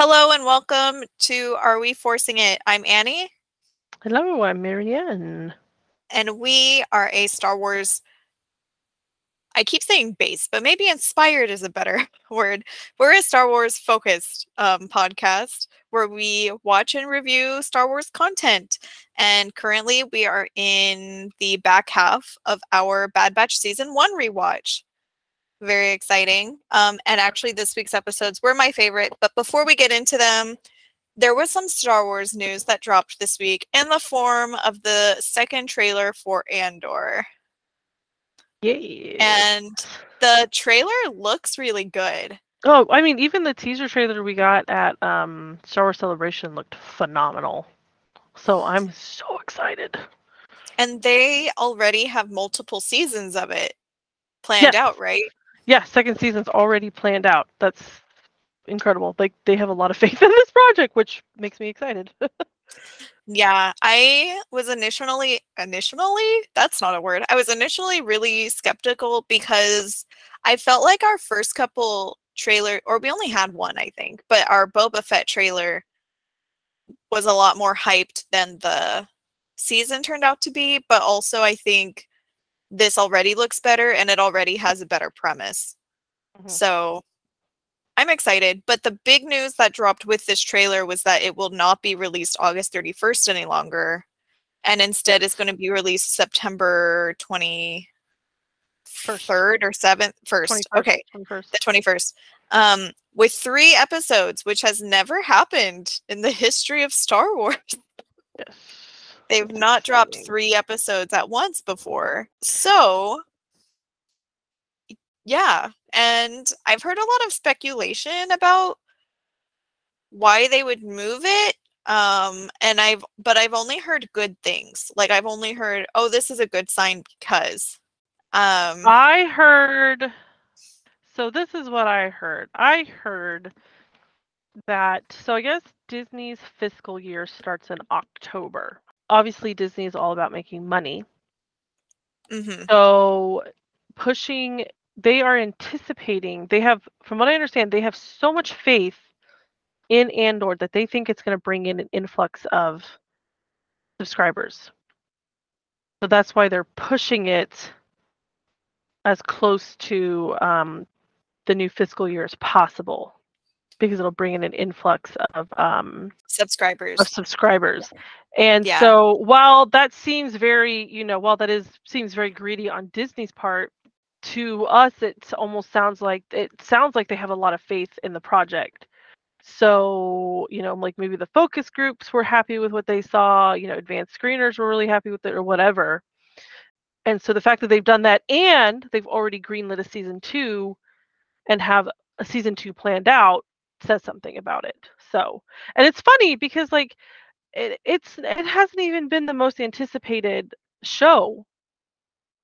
Hello and welcome to Are We Forcing It? I'm Annie. Hello, I'm Marianne. And we are a Star Wars. I keep saying base, but maybe inspired is a better word. We're a Star Wars focused um, podcast where we watch and review Star Wars content. And currently, we are in the back half of our Bad Batch season one rewatch very exciting. Um, and actually, this week's episodes were my favorite. But before we get into them, there was some Star Wars news that dropped this week in the form of the second trailer for Andor. Yeah. And the trailer looks really good. Oh, I mean, even the teaser trailer we got at um, Star Wars Celebration looked phenomenal. So I'm so excited. And they already have multiple seasons of it planned yes. out, right? Yeah, second season's already planned out. That's incredible. Like they have a lot of faith in this project, which makes me excited. yeah, I was initially initially that's not a word. I was initially really skeptical because I felt like our first couple trailer or we only had one, I think, but our Boba Fett trailer was a lot more hyped than the season turned out to be, but also I think this already looks better and it already has a better premise. Mm-hmm. So I'm excited. But the big news that dropped with this trailer was that it will not be released August 31st any longer. And instead is going to be released September 23rd or 7th? First. 21st, okay. 21st. The 21st. Um, with three episodes, which has never happened in the history of Star Wars. Yes. They've not dropped three episodes at once before. So, yeah. And I've heard a lot of speculation about why they would move it. Um, and I've, but I've only heard good things. Like, I've only heard, oh, this is a good sign because. Um, I heard, so this is what I heard. I heard that, so I guess Disney's fiscal year starts in October obviously Disney is all about making money. Mm-hmm. So pushing they are anticipating they have from what I understand they have so much faith in Andor that they think it's going to bring in an influx of subscribers. So that's why they're pushing it as close to um, the new fiscal year as possible because it'll bring in an influx of um, subscribers. of subscribers and yeah. so while that seems very you know while that is seems very greedy on disney's part to us it almost sounds like it sounds like they have a lot of faith in the project. So you know like maybe the focus groups were happy with what they saw you know advanced screeners were really happy with it or whatever. And so the fact that they've done that and they've already greenlit a season two and have a season two planned out says something about it. So, and it's funny because like it, it's it hasn't even been the most anticipated show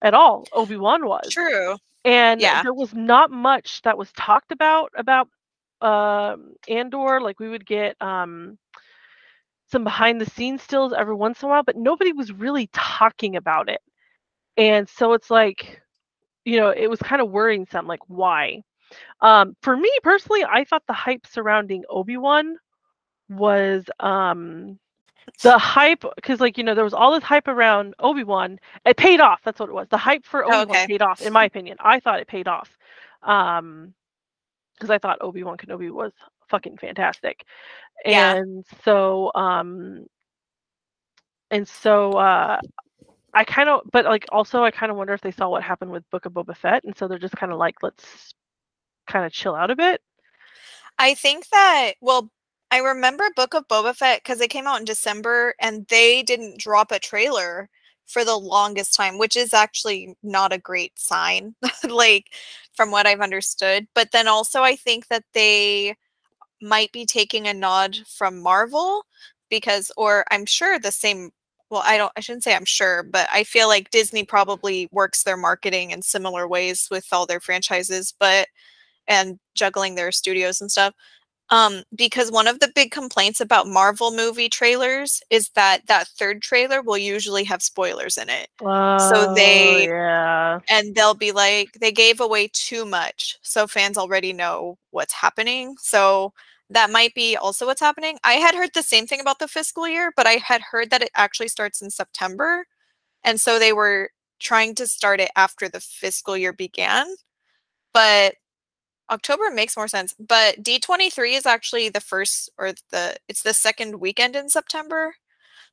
at all. Obi Wan was true, and yeah. there was not much that was talked about about um, Andor. Like we would get um, some behind the scenes stills every once in a while, but nobody was really talking about it. And so it's like, you know, it was kind of worrying. Some like why um, for me personally, I thought the hype surrounding Obi Wan was um, the hype because, like, you know, there was all this hype around Obi Wan. It paid off. That's what it was. The hype for Obi Wan okay. paid off, in my opinion. I thought it paid off. Um, because I thought Obi Wan Kenobi was fucking fantastic, yeah. and so um, and so uh, I kind of, but like also I kind of wonder if they saw what happened with Book of Boba Fett, and so they're just kind of like, let's kind of chill out a bit? I think that well, I remember Book of Boba Fett because it came out in December and they didn't drop a trailer for the longest time, which is actually not a great sign, like from what I've understood. But then also, I think that they might be taking a nod from Marvel because, or I'm sure the same. Well, I don't, I shouldn't say I'm sure, but I feel like Disney probably works their marketing in similar ways with all their franchises. But and juggling their studios and stuff. Um, because one of the big complaints about Marvel movie trailers is that that third trailer will usually have spoilers in it. Oh, so they yeah, and they'll be like they gave away too much, so fans already know what's happening. So that might be also what's happening. I had heard the same thing about the fiscal year, but I had heard that it actually starts in September. And so they were trying to start it after the fiscal year began. But October makes more sense. But D23 is actually the first or the it's the second weekend in September.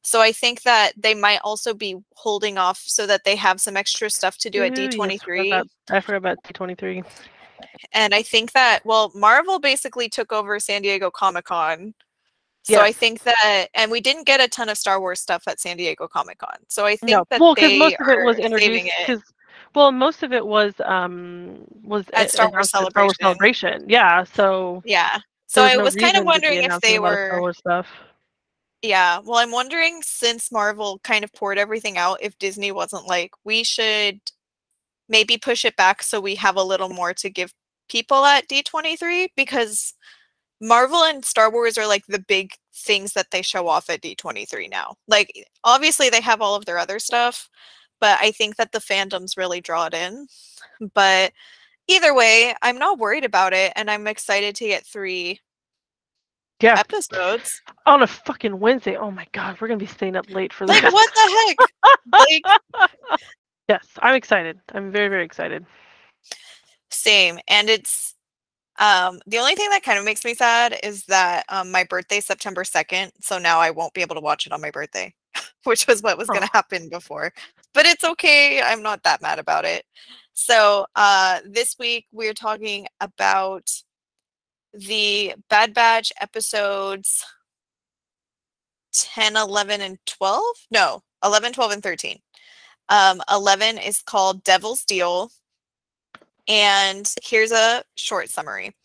So I think that they might also be holding off so that they have some extra stuff to do at D23. Mm-hmm, yes, I forgot about D23. And I think that well, Marvel basically took over San Diego Comic Con. So Yes. I think that, and we didn't get a ton of Star Wars stuff at San Diego Comic Con. So I think No, that well, because they most of it was introduced. Because well, most of it was um was At Star Wars at Star Wars Celebration. Celebration. Yeah, so Yeah. So there I no was kind of wondering if they of Star were Wars stuff. Yeah, well, I'm wondering since Marvel kind of poured everything out, if Disney wasn't like, we should maybe push it back so we have a little more to give people at D23 because Marvel and Star Wars are like the big things that they show off at D23 now. Like, obviously, they have all of their other stuff, but I think that the fandoms really draw it in. But either way, I'm not worried about it, and I'm excited to get three Yeah, episodes. on a fucking Wednesday. Oh my god, we're gonna be staying up late for Like, this. what the heck? Like, Yes, I'm excited. I'm very very excited. Same. And it's um the only thing that kind of makes me sad is that um my birthday September 2nd, so now I won't be able to watch it on my birthday, which was what was going to Oh. happen before. But it's okay. I'm not that mad about it. So, uh this week we're talking about the Bad Batch episodes 10, 11 and 12? No, 11, 12 and 13. Um 11 is called Devil's Deal. And here's a short summary.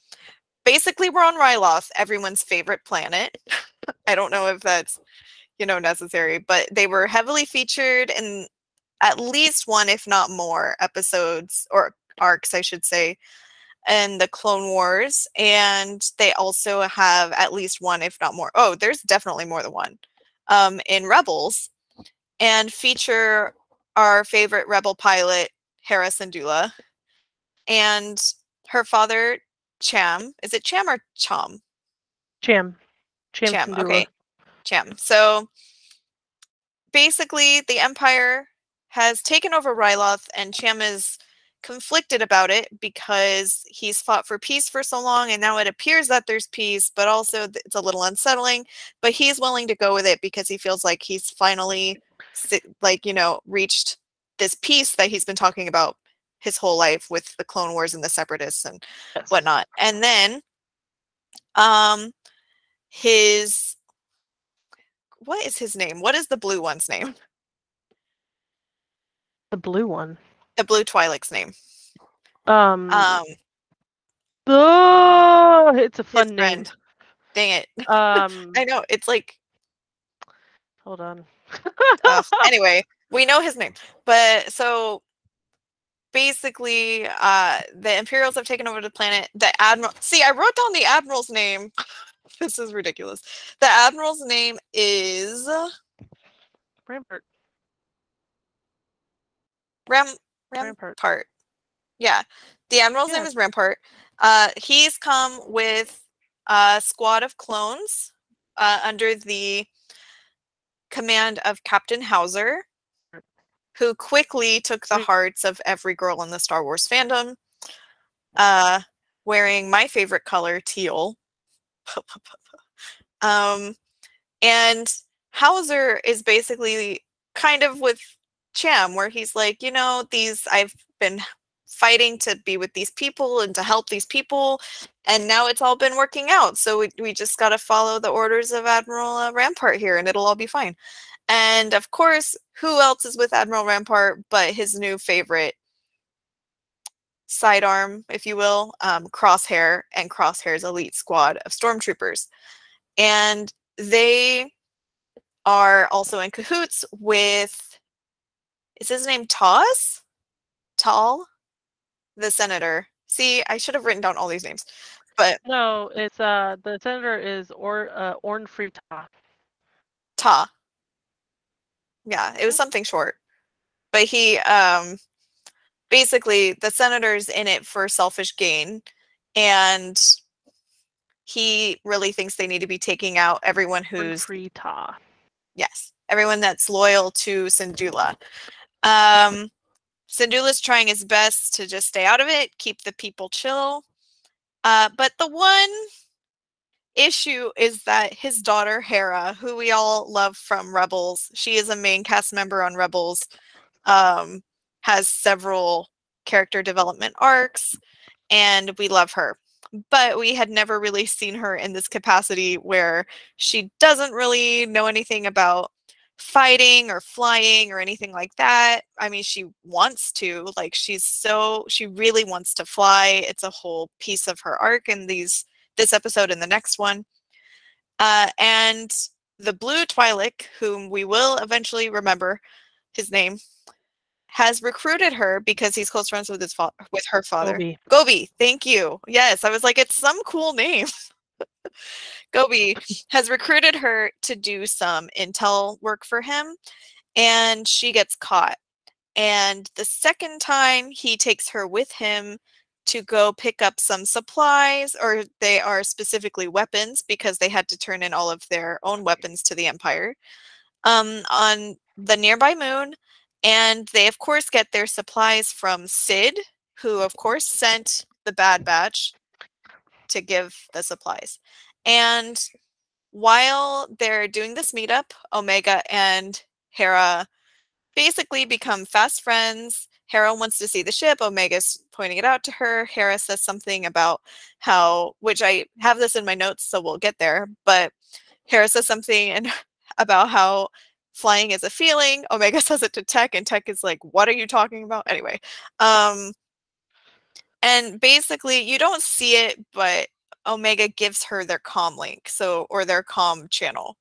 Basically, we're on Ryloth, everyone's favorite planet. I don't know if that's, you know, necessary, but they were heavily featured in at least one, if not more, episodes or arcs, I should say, in the Clone Wars. And they also have at least one, if not more. Oh, there's definitely more than one um, in Rebels, and feature our favorite Rebel pilot, Hera Syndulla and her father Cham. Is it Cham or Chom? Cham. Cham. Cham. Okay. Cham. So basically, the Empire has taken over Ryloth, and Cham is conflicted about it because he's fought for peace for so long, and now it appears that there's peace, but also it's a little unsettling. But he's willing to go with it because he feels like he's finally, like you know, reached this peace that he's been talking about his whole life with the Clone Wars and the Separatists and Yes. whatnot. And then um his what is his name? What is the blue one's name? The blue one. The blue Twi'lek's name. Um. Um oh, it's a fun name. friend. Dang it. Um. I know. It's like hold on. ugh. anyway, we know his name. But so basically uh the Imperials have taken over the planet. The Admiral See, I wrote down the Admiral's name. this is ridiculous. The Admiral's name is Rampart. Ram Rampart. Rampart. Yeah. The Admiral's name is Rampart. Uh, he's come with a squad of clones uh, under the command of Captain Howzer, who quickly took the hearts of every girl in the Star Wars fandom, uh, wearing my favorite color, teal. um, and Howzer is basically kind of with Cham, where he's like, you know, these I've been fighting to be with these people and to help these people, and now it's all been working out. So we, we just got to follow the orders of Admiral uh, Rampart here, and it'll all be fine. And of course, who else is with Admiral Rampart but his new favorite sidearm, if you will, um, Crosshair and Crosshair's elite squad of stormtroopers. And they are also in cahoots with, is his name Taz? Tal? The senator. See, I should have written down all these names. But No, it's uh the senator is or uh Orn Free Taa. Ta. Yeah, it was something short. But he um basically the senator's in it for selfish gain and he really thinks they need to be taking out everyone who's Prita. yes, everyone that's loyal to Syndulla. Um, Syndulla's trying his best to just stay out of it, keep the people chill. Uh, but the one issue is that his daughter Hera, who we all love from Rebels, she is a main cast member on Rebels, um, has several character development arcs, and we love her. But we had never really seen her in this capacity where she doesn't really know anything about fighting or flying or anything like that. I mean, she wants to, like, she's so, she really wants to fly. It's a whole piece of her arc in these this episode and the next one. Uh, and the blue Twi'lek, whom we will eventually remember his name, has recruited her because he's close friends with his fa- with her father. Gobi. Gobi, thank you. Yes, I was like, it's some cool name. Gobi has recruited her to do some intel work for him, and she gets caught. And the second time, he takes her with him to go pick up some supplies, or they are specifically weapons because they had to turn in all of their own weapons to the Empire um, on the nearby moon. And they, of course, get their supplies from Sid, who, of course, sent the Bad Batch to give the supplies. And while they're doing this meetup, Omega and Hera basically become fast friends. Hera wants to see the ship. Omega's pointing it out to her. Hera says something about how, which I have this in my notes, so we'll get there. But Hera says something and about how flying is a feeling. Omega says it to Tech, and Tech is like, "What are you talking about?" Anyway, um, and basically, you don't see it, but Omega gives her their com link, so or their com channel.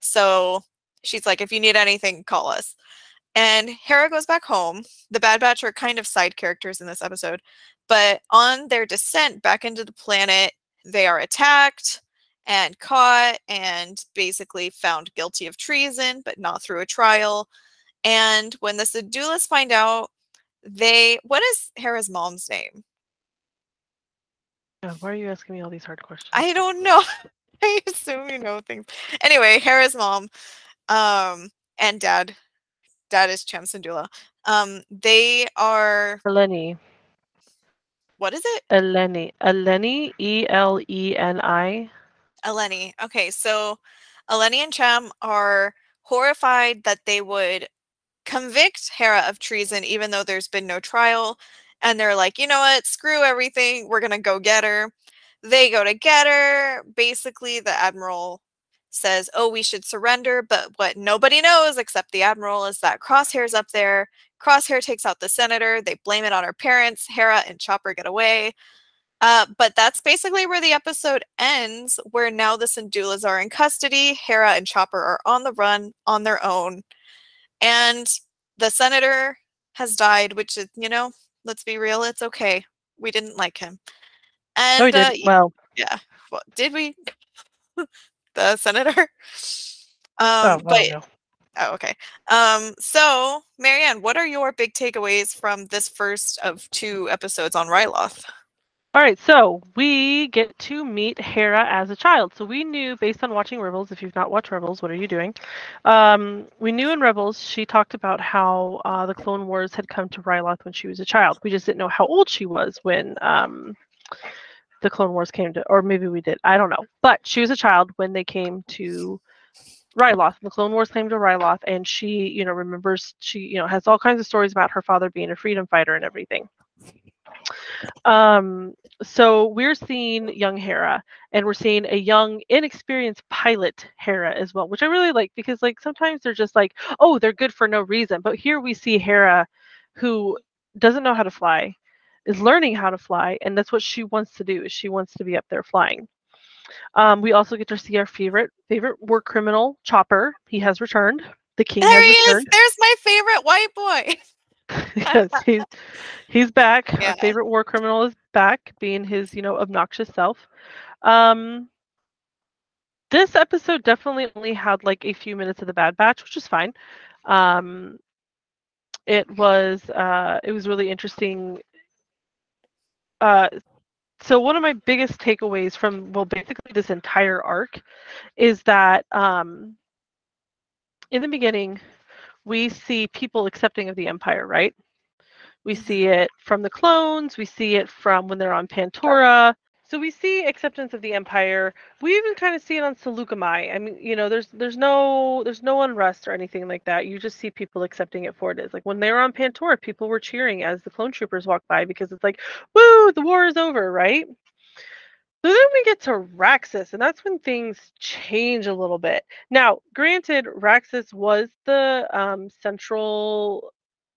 So she's like, "If you need anything, call us." And Hera goes back home. The Bad Batch are kind of side characters in this episode, but on their descent back into the planet, they are attacked and caught and basically found guilty of treason, but not through a trial. And when the Syndullas find out, they what is Hera's mom's name? Oh, why are you asking me all these hard questions? I don't know. I assume you know things. Anyway, Hera's mom, um, and dad, dad is Cham Syndulla. Um, they are Eleni. what is it? Eleni. Eleni. E L E N I. Eleni. Okay, so Eleni and Cham are horrified that they would convict Hera of treason even though there's been no trial. And they're like, you know what? Screw everything. We're to go get her. They go to get her. Basically, the Admiral says, oh, we should surrender. But what nobody knows except the Admiral is that Crosshair's up there. Crosshair takes out the senator. They blame it on her parents. Hera and Chopper get away. Uh, but that's basically where the episode ends, where now the Syndullas are in custody. Hera and Chopper are on the run on their own. And the senator has died, which is, you know, let's be real, it's okay. We didn't like him. And Oh, he uh, did. Well, yeah, well, did we? the senator? oh, Um, well, but no. oh, okay. Um, so Marianne, what are your big takeaways from this first of two episodes on Ryloth? All right, so we get to meet Hera as a child. So we knew, based on watching Rebels, if you've not watched Rebels, what are you doing? Um, we knew in Rebels she talked about how uh, the Clone Wars had come to Ryloth when she was a child. We just didn't know how old she was when um, the Clone Wars came to, or maybe we did. I don't know. But she was a child when they came to Ryloth. The Clone Wars came to Ryloth, and she, you know, remembers she, you know, has all kinds of stories about her father being a freedom fighter and everything. Um, so we're seeing young Hera, and we're seeing a young, inexperienced pilot Hera as well, which I really like because, like, sometimes they're just like, oh, they're good for no reason. But here we see Hera, who doesn't know how to fly, is learning how to fly, and that's what she wants to do. Is she wants to be up there flying. Um, we also get to see our favorite favorite war criminal Chopper. He has returned. The king There has he is. returned. There's my favorite white boy. yes, he's he's back. Yeah. Our favorite war criminal is back, being his, you know, obnoxious self. Um this episode definitely only had like a few minutes of the Bad Batch, which is fine. Um it was uh it was really interesting uh so one of my biggest takeaways from well basically this entire arc is that um in the beginning we see people accepting of the empire right? We see Mm-hmm. it from the clones we see it from when they're on pantora. So we see acceptance of the empire. We even kind of see it on Saleucami. i mean you know there's there's no there's no unrest or anything like that. You just see people accepting it for it is. Like when they were on pantora people were cheering as the clone troopers walked by because it's like woo the war is over right so then we get to Raxus, and that's when things change a little bit. Now, granted, Raxus was the um, central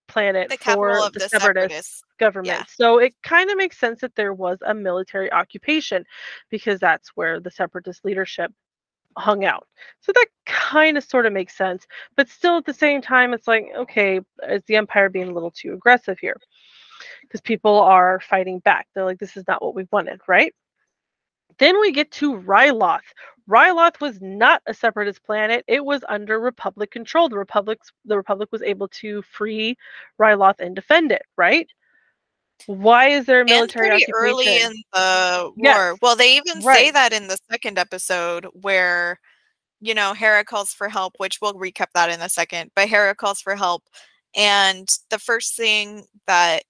planet The for of the, the separatist separatists. government. Yeah. So it kind of makes sense that there was a military occupation because that's where the separatist leadership hung out. So that kind of sort of makes sense. But still at the same time, it's like, okay, is the Empire being a little too aggressive here? Because people are fighting back. They're like, this is not what we wanted, right? Then we get to Ryloth. Ryloth was not a separatist planet. It was under Republic control. The Republic's the Republic was able to free Ryloth and defend it, right? Why is there a military and pretty occupation? early in the Yes. war. Well, they even say that in the second episode where, you know, Hera calls for help, which we'll recap that in a second. But Hera calls for help, and the first thing that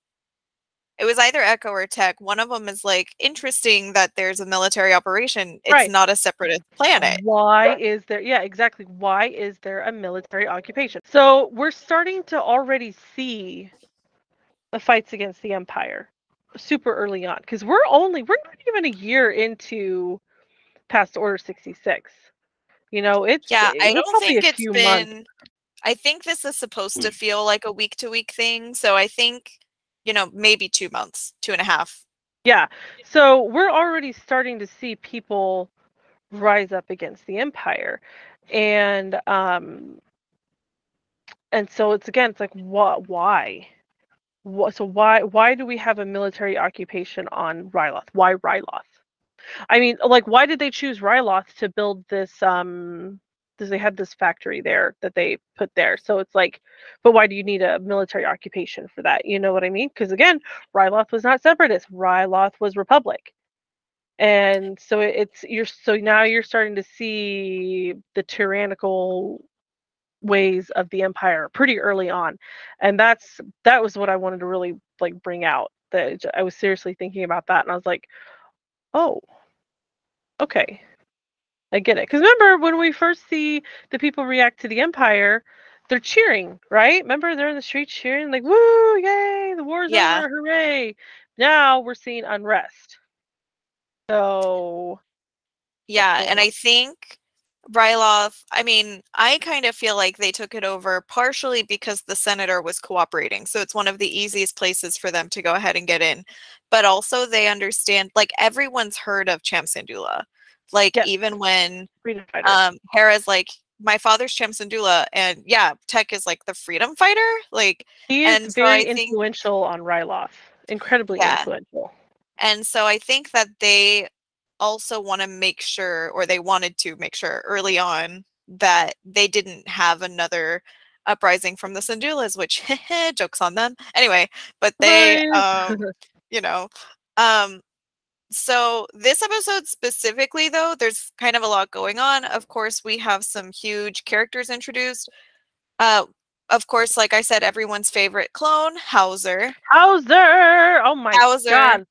it was either Echo or Tech. One of them is like, interesting that there's a military operation. It's Right. not a separatist planet. Why is there, yeah, exactly. Why is there a military occupation? So we're starting to already see the fights against the Empire super early on because we're only, we're not even a year into past Order 66. You know, it's Yeah, eh, I don't think it's been. months. I think this is supposed to hmm. feel like a week to week thing. So I think, you know, maybe two months, two and a half. Yeah. So we're already starting to see people rise up against the empire. And um and so it's again it's like what why? What so why why do we have a military occupation on Ryloth? Why Ryloth? I mean, like why did they choose Ryloth to build this um they had this factory there that they put there. So it's like, but why do you need a military occupation for that? You know what I mean? Because again, Ryloth was not separatist. Ryloth was republic. And so it's you're so now you're starting to see the tyrannical ways of the empire pretty early on. And that's that was what I wanted to really like bring out. That I was seriously thinking about that and I was like, "Oh. Okay. I get it." Cuz remember when we first see the people react to the empire, they're cheering, right? Remember they're in the street cheering like, "Woo, yay, the war's Yeah. over, hooray." Now we're seeing unrest. So, Yeah, and? I think Ryloth, I mean, I kind of feel like they took it over partially because the senator was cooperating. So it's one of the easiest places for them to go ahead and get in. But also they understand like everyone's heard of Cham Syndulla. Like Yes. even when freedom fighter. um Hera's like my father's Cham Syndulla and yeah, Tech is like the freedom fighter. Like he is and so I very think- influential on Ryloth. Incredibly Yeah. influential. And so I think that they also want to make sure, or they wanted to make sure early on that they didn't have another uprising from the Syndullas, which jokes on them. Anyway, but they, um, you know, um, so this episode specifically, though, there's kind of a lot going on. Of course, we have some huge characters introduced. Uh, of course, like I said, everyone's favorite clone, Howzer. Howzer! Oh my Howzer. god.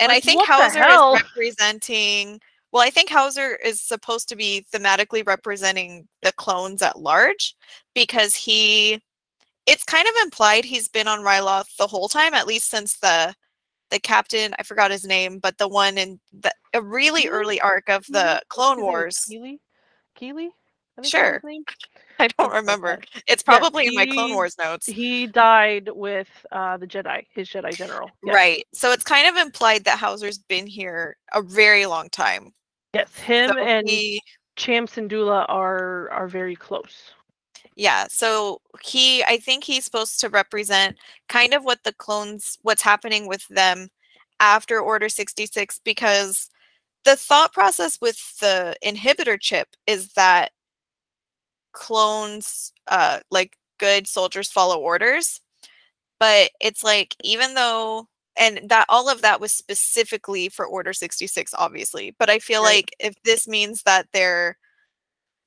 And I think Howzer is representing. Well, I think Howzer is supposed to be thematically representing the clones at large because he. It's kind of implied he's been on Ryloth the whole time, at least since the the captain. I forgot his name, but the one in the a really Keely? early arc of the Clone His name is Wars. Keely? Keely? Sure. I don't remember. It's probably in my Clone Wars notes. He died with uh, the Jedi, his Jedi general. Yes. Right. So it's kind of implied that Howzer's been here a very long time. Yes, him So and he, Cham Syndulla are are very close. Yeah so he i think he's supposed to represent kind of what the clones what's happening with them after order 66 because the thought process with the inhibitor chip is that clones uh like good soldiers follow orders but it's like even though and that all of that was specifically for Order 66, obviously. But I feel Right. like if this means that they're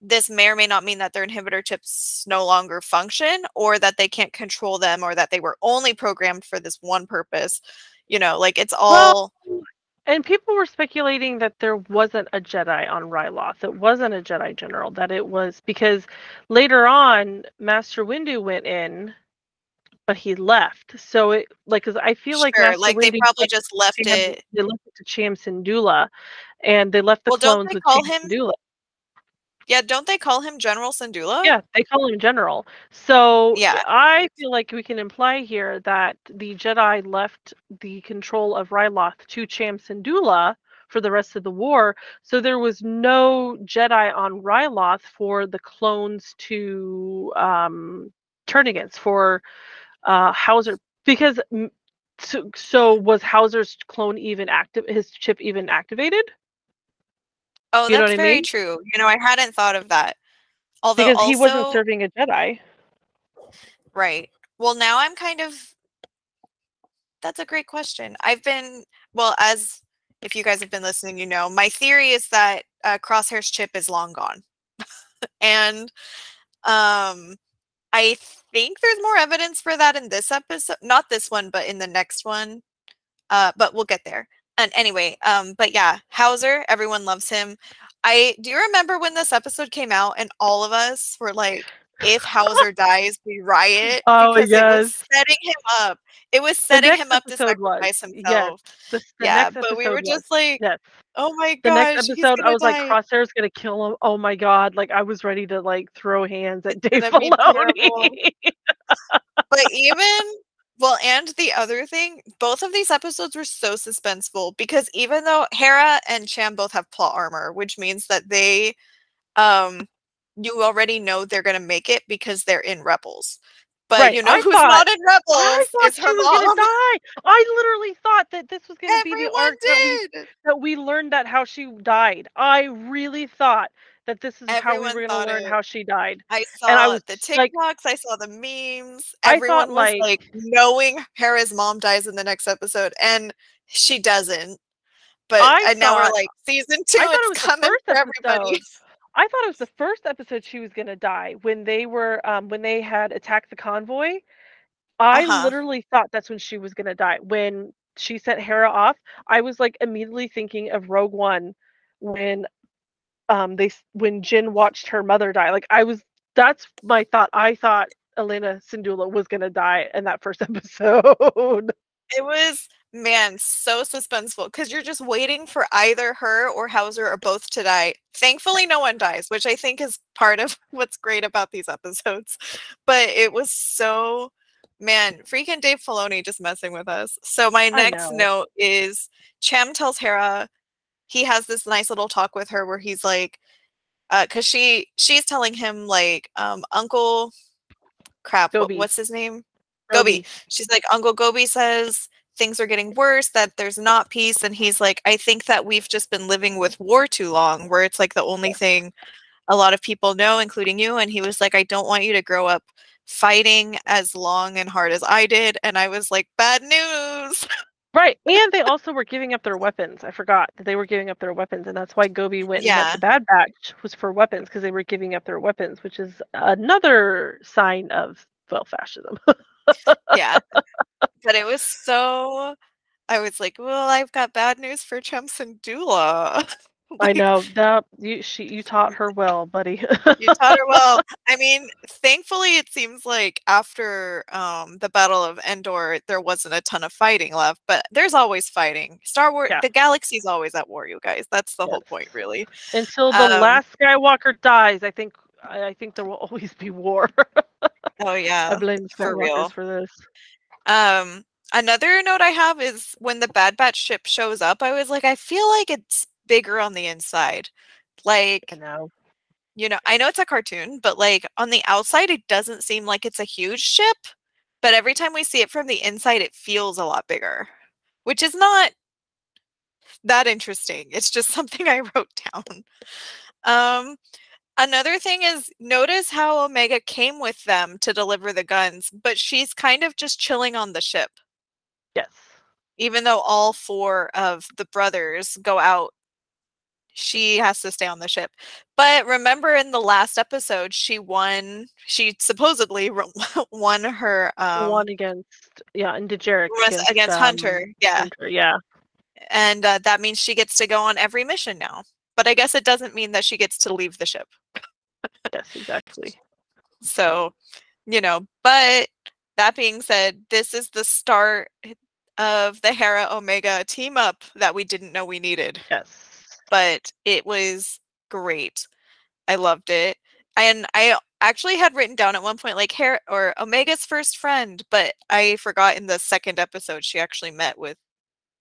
this may or may not mean that their inhibitor chips no longer function or that they can't control them or that they were only programmed for this one purpose. You know, like it's all Well, and people were speculating that there wasn't a Jedi on Ryloth. It wasn't a Jedi general. That it was because later on, Master Windu went in, but he left. So it like, cause I feel like sure, like they probably just left it. They left it to Cham Syndulla, and they left the Well, don't clones they with call Cham him- Syndulla. Yeah, don't they call him General Syndulla? Yeah, they call him general. So Yeah. I feel like we can imply here that the Jedi left the control of Ryloth to Cham Syndulla for the rest of the war. So there was no Jedi on Ryloth for the clones to um, turn against for uh, Howzer because. So, so was Howzer's clone even active? His chip even activated? Oh, You that's very mean? true. You know, I hadn't thought of that. Although Because he wasn't serving a Jedi. Right. Well, now I'm kind of. That's a great question. I've been well as if you guys have been listening, you know my theory is that uh, Crosshair's chip is long gone, and um, I think there's more evidence for that in this episode. Not this one, but in the next one. Uh, but we'll get there. And anyway, um, but yeah, Howzer, everyone loves him. I do you remember when this episode came out and all of us were like, if Howzer dies, we riot Oh, because it was yes. setting him up. It was setting him up to episode was, sacrifice yes. himself. The, the yeah, but we were was- just like, yes. oh my god. the next episode I was like die. Crosshair's gonna kill him. Oh my god! Like I was ready to like throw hands at Dave Filoni. but even well, and the other thing, both of these episodes were so suspenseful because even though Hera and Cham both have plot armor, which means that they, um, you already know they're gonna make it because they're in Rebels. But Right, you know I who's thought- not in I Rebels thought is she her was mom. gonna die. I literally thought that this was gonna be the Everyone arc that we, that we learned that how she died. I really thought that this is how we Everyone were gonna learn it. how she died. I saw And I was the like- TikToks, I saw the memes. I Everyone thought, was like- like knowing Hera's mom dies in the next episode, and she doesn't. But I and now we're like season two, I thought it was it's the coming first for everybody. episode. I thought it was the first episode she was gonna die when they were um when they had attacked the convoy. I Uh-huh. literally thought that's when she was gonna die. When she sent Hera off, I was like immediately thinking of Rogue One when um they when Jyn watched her mother die. Like I was that's my thought. I thought Elena Syndulla was gonna die in that first episode. It was man so suspenseful because you're just waiting for either her or Howzer or both to die. Thankfully, no one dies, which I think is part of what's great about these episodes. But it was so man, freaking Dave Filoni just messing with us. So my next note is Cham tells Hera he has this nice little talk with her where he's like, because she she's telling him like, um, Uncle, crap, Gobi. what's his name? Gobi. She's like, Uncle Gobi says things are getting worse, that there's not peace. And he's like, I think that we've just been living with war too long, where it's like the only thing a lot of people know, including you. And he was like, I don't want you to grow up fighting as long and hard as I did. And I was like, bad news. Right, and they also were giving up their weapons. I forgot that they were giving up their weapons, and that's why Gobi went and Yeah. met the Bad Batch was for weapons because they were giving up their weapons, which is another sign of well fascism. yeah. But it was so. I was like, well, I've got bad news for Cham Syndulla. I know that you she you taught her well, buddy. you taught her well. I mean, thankfully, it seems like after um, the Battle of Endor, there wasn't a ton of fighting left, but there's always fighting. Star Wars, Yeah. the galaxy's always at war, you guys. That's the whole point, really. Until the Um, last Skywalker dies, I think I, I think there will always be war. Oh I yeah. blame for real. For this. Um, another note I have is when the Bad Batch ship shows up, I was like, I feel like it's bigger on the inside. Like, I know. you know, I know it's a cartoon, but like on the outside, it doesn't seem like it's a huge ship. But every time we see it from the inside, it feels a lot bigger, which is not that interesting. It's just something I wrote down. Um, another thing is notice how Omega came with them to deliver the guns, but she's kind of just chilling on the ship. Yes. even though all four of the brothers go out she has to stay on the ship. But remember in the last episode, she won. She supposedly won her um, one against yeah, and Dejarik against, against um, Hunter. Yeah, Hunter, yeah, and uh, that means she gets to go on every mission now. But I guess it doesn't mean that she gets to leave the ship. yes, exactly. So, you know, but that being said, this is the start of the Hera Omega team up that we didn't know we needed. Yes but it was great. I loved it. And I actually had written down at one point like hair or Omega's first friend, but I forgot in the second episode she actually met with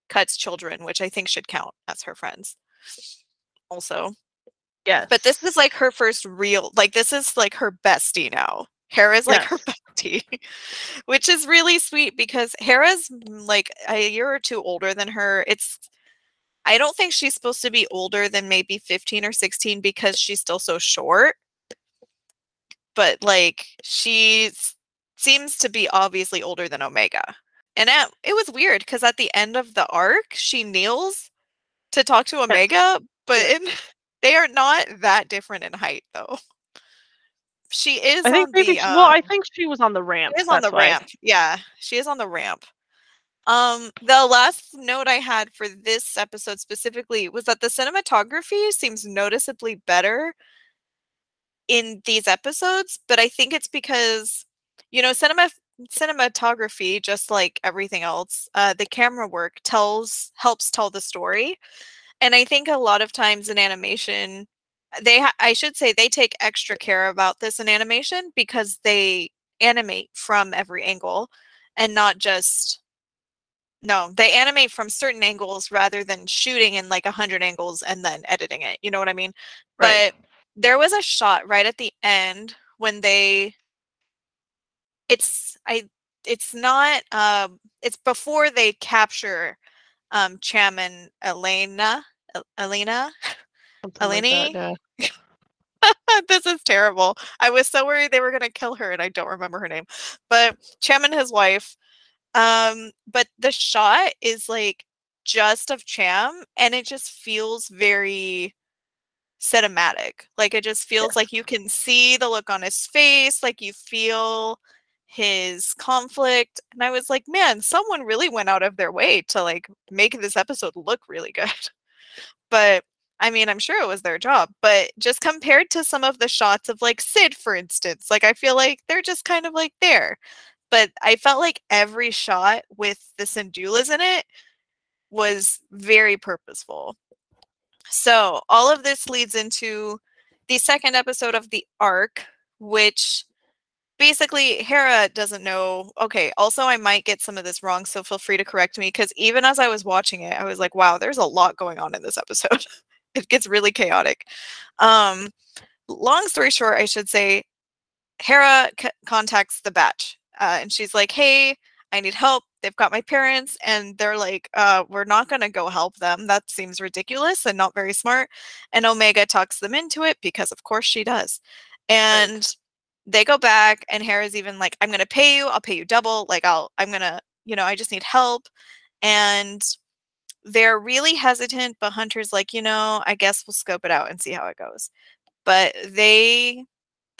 Cut's children, which I think should count as her friends. Also. Yeah. But this is like her first real like this is like her bestie now. Hera's like yes. her bestie, which is really sweet because Hera's like a year or two older than her. It's I don't think she's supposed to be older than maybe 15 or 16 because she's still so short. But like she seems to be obviously older than Omega. And at, it was weird because at the end of the arc, she kneels to talk to Omega, but in, they are not that different in height though. She is. I think maybe. The, she, well, I um think she was on the ramp. She is on the why. ramp. Yeah, she is on the ramp. Um, the last note I had for this episode specifically was that the cinematography seems noticeably better in these episodes, but I think it's because you know, cinema cinematography, just like everything else, uh, the camera work tells helps tell the story, and I think a lot of times in animation, they I should say they take extra care about this in animation because they animate from every angle and not just no, they animate from certain angles rather than shooting in like a hundred angles and then editing it. You know what I mean? Right. But there was a shot right at the end when they it's I it's not um it's before they capture um Cham and Elena Elena Eleni. Like yeah. this is terrible. I was so worried they were going to kill her and I don't remember her name. But Cham and his wife um, but the shot is like just of Cham and it just feels very cinematic. Like it just feels yeah. like you can see the look on his face, like you feel his conflict. And I was like, man, someone really went out of their way to like make this episode look really good. but I mean, I'm sure it was their job, but just compared to some of the shots of like Sid, for instance, like I feel like they're just kind of like there but I felt like every shot with the Syndullas in it was very purposeful. So all of this leads into the second episode of the arc, which basically Hera doesn't know. Okay, also I might get some of this wrong, so feel free to correct me because even as I was watching it, I was like, wow, there's a lot going on in this episode. it gets really chaotic. Um, long story short, I should say, Hera c- contacts the Batch uh, and she's like, "Hey, I need help. They've got my parents." And they're like, uh, "We're not going to go help them. That seems ridiculous and not very smart." And Omega talks them into it because, of course, she does. And right. they go back, and Hera's even like, "I'm going to pay you. I'll pay you double. Like, I'll. I'm gonna. You know, I just need help." And they're really hesitant, but Hunter's like, you know, I guess we'll scope it out and see how it goes. But they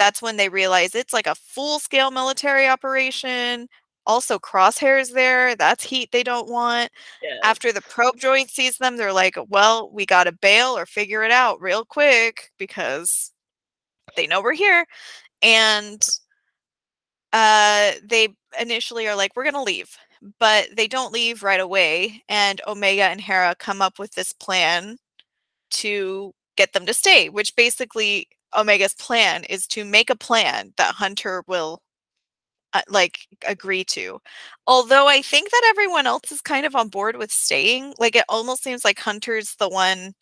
that's when they realize it's like a full scale military operation. Also, Crosshair's there. That's heat they don't want. Yes. After the probe droid sees them, they're like, well, we got to bail or figure it out real quick because they know we're here. And uh, they initially are like, we're going to leave. But they don't leave right away. And Omega and Hera come up with this plan to get them to stay, which basically Omega's plan is to make a plan that Hunter will uh, like agree to. Although I think that everyone else is kind of on board with staying. Like it almost seems like Hunter's the one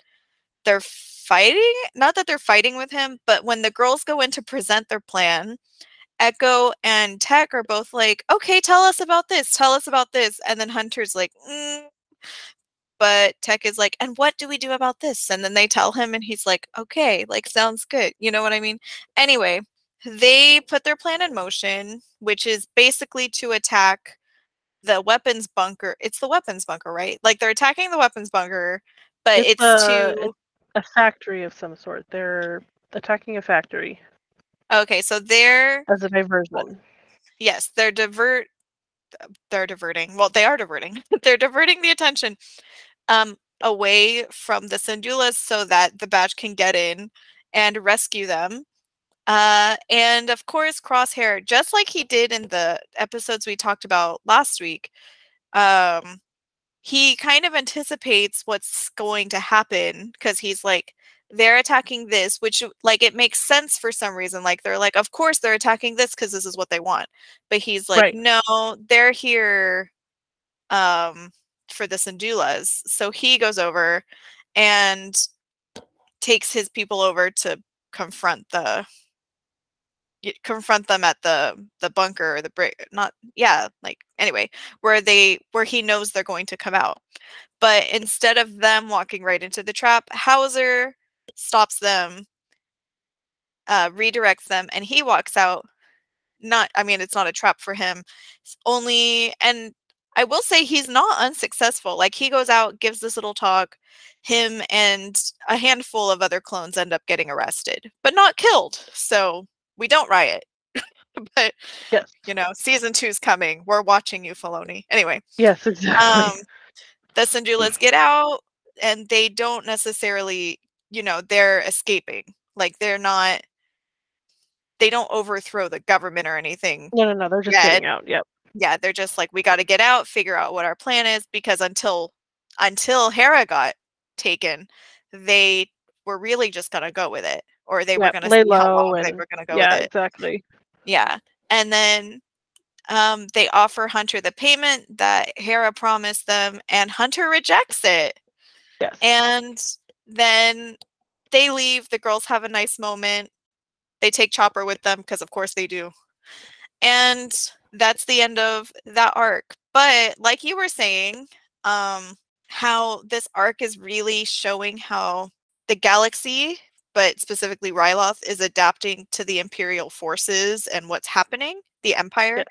they're fighting. Not that they're fighting with him, but when the girls go in to present their plan, Echo and Tech are both like, "Okay, tell us about this. Tell us about this." And then Hunter's like, mm, but Tech is like, and what do we do about this? And then they tell him, and he's like, okay, like sounds good. You know what I mean? Anyway, they put their plan in motion, which is basically to attack the weapons bunker. It's the weapons bunker, right? Like they're attacking the weapons bunker, but it's, a, to a factory of some sort. They're attacking a factory okay. So they're as a diversion. yes, they're divert. They're diverting. Well, they are diverting. they're diverting the attention um away from the Syndullas so that the badge can get in and rescue them. Uh, and of course, Crosshair, just like he did in the episodes we talked about last week, um, he kind of anticipates what's going to happen because he's like, they're attacking this, which like it makes sense for some reason. Like they're like, of course they're attacking this because this is what they want. But he's like, Right. no, they're here um for this the Syndullas. So he goes over and takes his people over to confront the confront them at the the bunker or the break not yeah like anyway where they where he knows they're going to come out. But instead of them walking right into the trap Howzer stops them uh redirects them and he walks out. Not i mean it's not a trap for him. Only and i will say he's not unsuccessful like he goes out gives this little talk him and a handful of other clones end up getting arrested but not killed so we don't riot but Yes. you know season two's coming we're watching you Filoni. anyway Yes, exactly. um the Syndullas get out and they don't necessarily you know they're escaping like they're not they don't overthrow the government or anything no, no, no. They're just yeah, getting out. Yep. Yeah they're just like we got to get out figure out what our plan is because until until hera got taken they were really just going to go with it or they were going to lay see how low long they were to go yeah, with it exactly. yeah and then um, they offer hunter the payment that hera promised them and hunter rejects it Yes. and then they leave the girls have a nice moment they take chopper with them because of course they do and that's the end of that arc but like you were saying um how this arc is really showing how the galaxy but specifically ryloth is adapting to the imperial forces and what's happening the empire.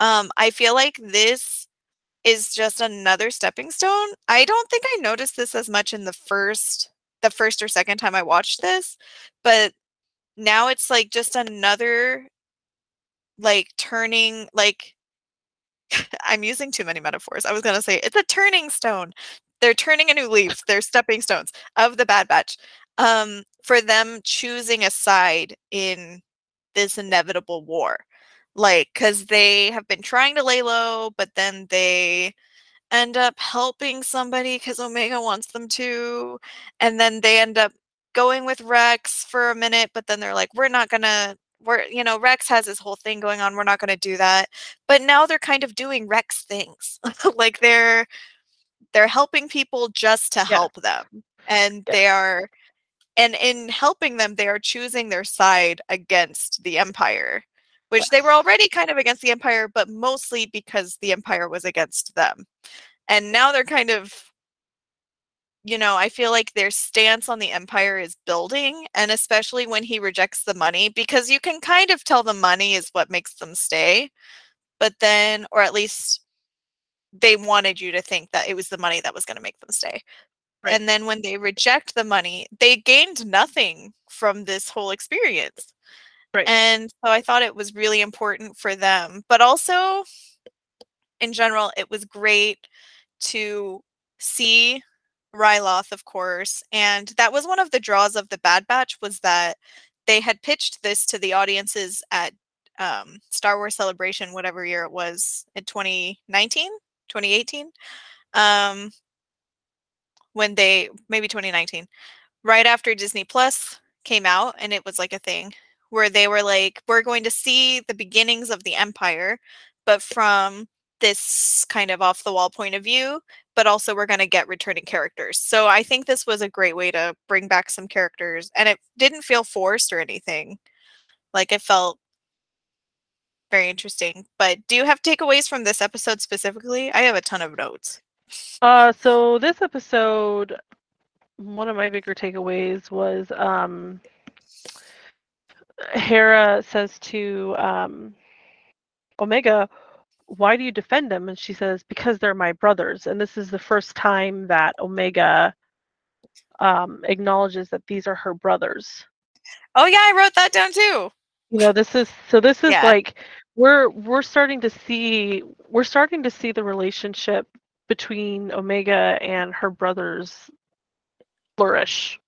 Um i feel like this is just another stepping stone. I don't think i noticed this as much in the first the first or second time i watched this but now it's like just another like turning like i'm using too many metaphors i was going to say it's a turning stone they're turning a new leaf they're stepping stones of the bad batch um for them choosing a side in this inevitable war like because they have been trying to lay low but then they end up helping somebody because omega wants them to and then they end up going with rex for a minute but then they're like we're not gonna we're you know rex has this whole thing going on we're not gonna do that but now they're kind of doing rex things like they're they're helping people just to Yeah. help them and Yeah. they are and in helping them they are choosing their side against the empire which they were already kind of against the empire but mostly because the empire was against them and now they're kind of you know i feel like their stance on the empire is building and especially when he rejects the money because you can kind of tell the money is what makes them stay but then or at least they wanted you to think that it was the money that was going to make them stay Right. and then when they reject the money they gained nothing from this whole experience Right. and so i thought it was really important for them but also in general it was great to see Ryloth, of course, and that was one of the draws of the Bad Batch was that they had pitched this to the audiences at um, Star Wars Celebration, whatever year it was, in 2019, 2018, um, when they maybe 2019, right after Disney Plus came out, and it was like a thing where they were like, "We're going to see the beginnings of the Empire, but from this kind of off the wall point of view." but also we're going to get returning characters. So I think this was a great way to bring back some characters and it didn't feel forced or anything. Like it felt very interesting. But do you have takeaways from this episode specifically? I have a ton of notes. Uh, so this episode, one of my bigger takeaways was um, Hera says to um, Omega, why do you defend them? And she says, because they're my brothers. And this is the first time that Omega um, acknowledges that these are her brothers. Oh yeah, I wrote that down too. You know, this is so this is Yeah. like we're we're starting to see we're starting to see the relationship between Omega and her brothers flourish.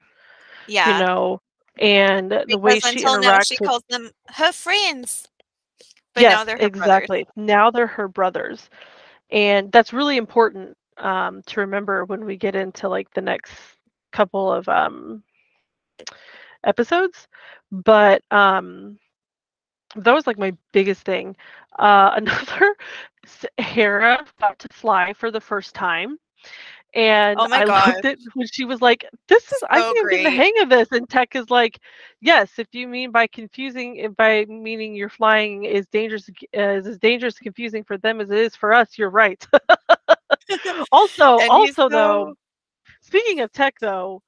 Yeah. You know, and the way because she until now interacts she with calls them her friends. But yes, now they're her brothers. exactly. Now they're her brothers, and that's really important um, to remember when we get into like the next couple of um, episodes. But um, that was like my biggest thing. Uh, another, Hera got to fly for the first time. And Oh I God. loved it when she was like, "This is I So think I'm getting the hang of this." And Tech is like, "Yes, if you mean by confusing, if by meaning you're flying is dangerous, uh, is as dangerous and confusing for them as it is for us, you're right." also, also so- though, speaking of Tech though,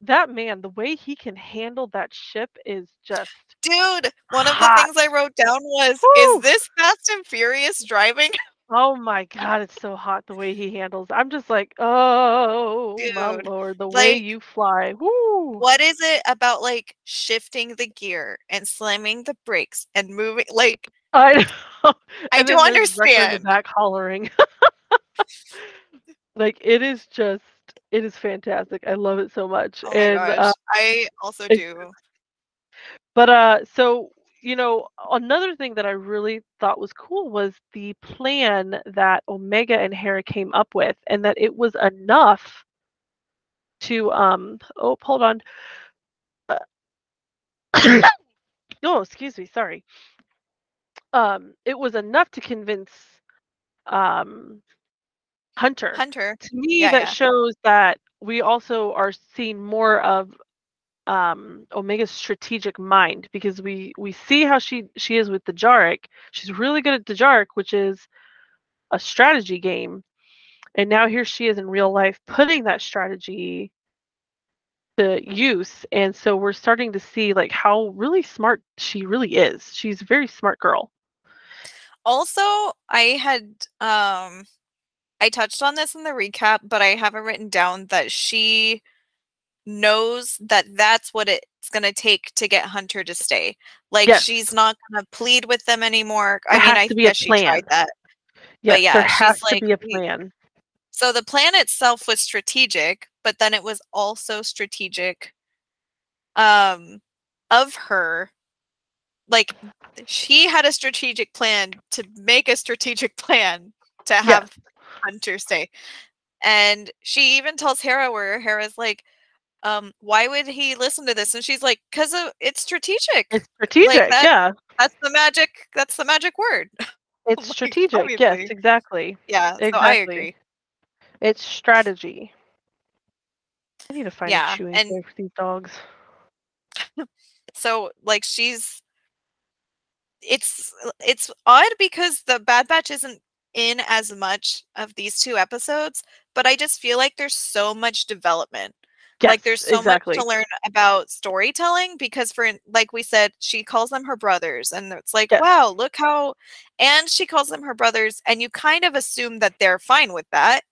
that man, the way he can handle that ship is just Dude, one of the things I wrote down was, Woo! is this Fast and Furious driving? Oh my god, it's so hot the way he handles. I'm just like, oh my lord, the way you fly. Woo! What is it about like shifting the gear and slamming the brakes and moving like I know. I don't understand. back hollering. like it is just, it is fantastic. I love it so much. Oh my and gosh. uh, I also do. But uh so you know, another thing that I really thought was cool was the plan that Omega and Hera came up with and that it was enough to um oh hold on. Uh, oh, excuse me, sorry. Um it was enough to convince um Hunter. Hunter. to me Yeah, that yeah. shows that we also are seeing more of um omega's strategic mind because we we see how she she is with the Jarek. she's really good at the Jarek, which is a strategy game. And now here she is in real life putting that strategy to use. And so we're starting to see like how really smart she really is. She's a very smart girl. Also, I had um I touched on this in the recap, but I haven't written down that she knows that that's what it's going to take to get Hunter to stay. Like Yes. she's not going to plead with them anymore. There I mean, I to be a guess she tried that. yes yeah, there she's has to like, be a plan So the plan itself was strategic, but then it was also strategic um of her like she had a strategic plan to make a strategic plan to have Hunter stay. And she even tells Hera where Hera's like um why would he listen to this and she's like cuz it's strategic. it's strategic that- yeah That's the magic that's the magic word. It's Like, strategic. Yes, exactly. Yeah, so I Exactly. agree. It's strategy. I need to find Yeah, a chewing and- for these dogs. so like she's it's it's odd because the bad batch isn't in as much of these two episodes but i just feel like there's so much development like there's so exactly. much to learn about storytelling because for like we said she calls them her brothers and it's like Yes. wow look how and she calls them her brothers and you kind of assume that they're fine with that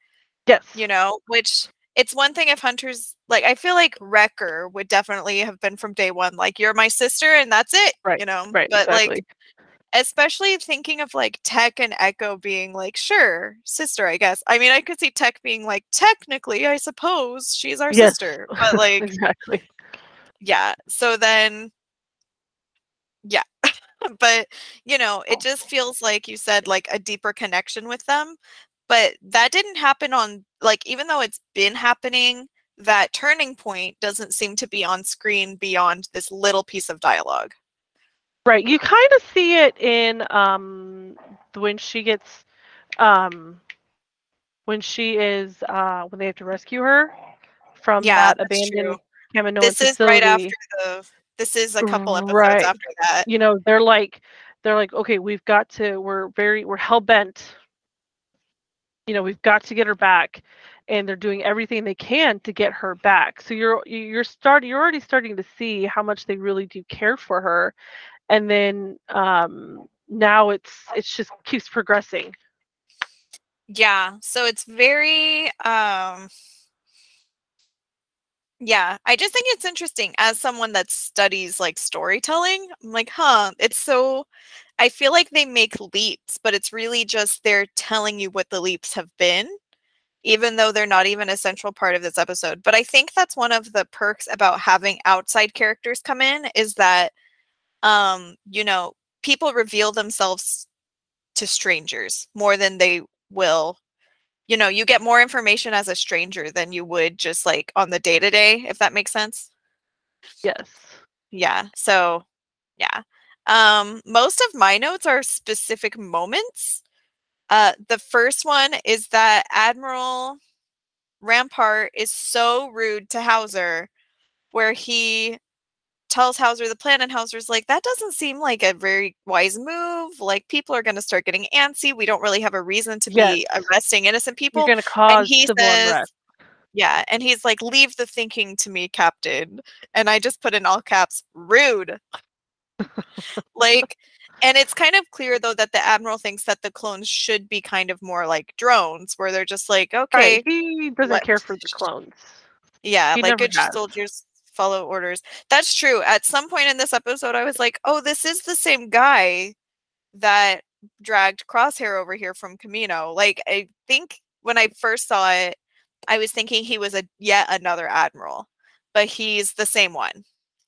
Yes. you know which it's one thing if hunters like i feel like wrecker would definitely have been from day one like you're my sister and that's it Right, you know Right. but exactly. like especially thinking of like tech and echo being like sure sister i guess i mean i could see tech being like technically i suppose she's our Yes. sister but like exactly. yeah so then yeah but you know it oh. just feels like you said like a deeper connection with them but that didn't happen on like even though it's been happening that turning point doesn't seem to be on screen beyond this little piece of dialogue Right. You kind of see it in um when she gets um when she is uh when they have to rescue her from Yeah, that abandoned. Kaminoan this is right after the this is a couple episodes Right. after that you know they're like they're like okay we've got to we're very we're hell bent you know we've got to get her back and they're doing everything they can to get her back so you're you- you're starting you're already starting to see how much they really do care for her and then um now it's it's just keeps progressing. Yeah. So it's very um yeah, I just think it's interesting as someone that studies like storytelling. I'm like, huh, it's so I feel like they make leaps, but it's really just they're telling you what the leaps have been, even though they're not even a central part of this episode. But I think that's one of the perks about having outside characters come in is that um, you know, people reveal themselves to strangers more than they will you know, you get more information as a stranger than you would just like on the day to day, if that makes sense. Yes. Yeah. So, yeah. Um, most of my notes are specific moments. Uh, the first one is that Admiral Rampart is so rude to Howzer, where he tells Howzer the plan, and Howzer's like, that doesn't seem like a very wise move. Like, people are going to start getting antsy. We don't really have a reason to Yes. be arresting innocent people. You're gonna cause he civil says- unrest. Yeah. And he's like, leave the thinking to me, Captain. And I just put in all caps, rude. like, and it's kind of clear, though, that the Admiral thinks that the clones should be kind of more like drones, where they're just like, okay, Right. He doesn't let- care for the clones. yeah, He like good has. soldiers follow orders. That's true. At some point in this episode, I was like, oh, this is the same guy that dragged Crosshair over here from Kamino. Like, I think when I first saw it, I was thinking he was a yet another admiral, but he's the same one.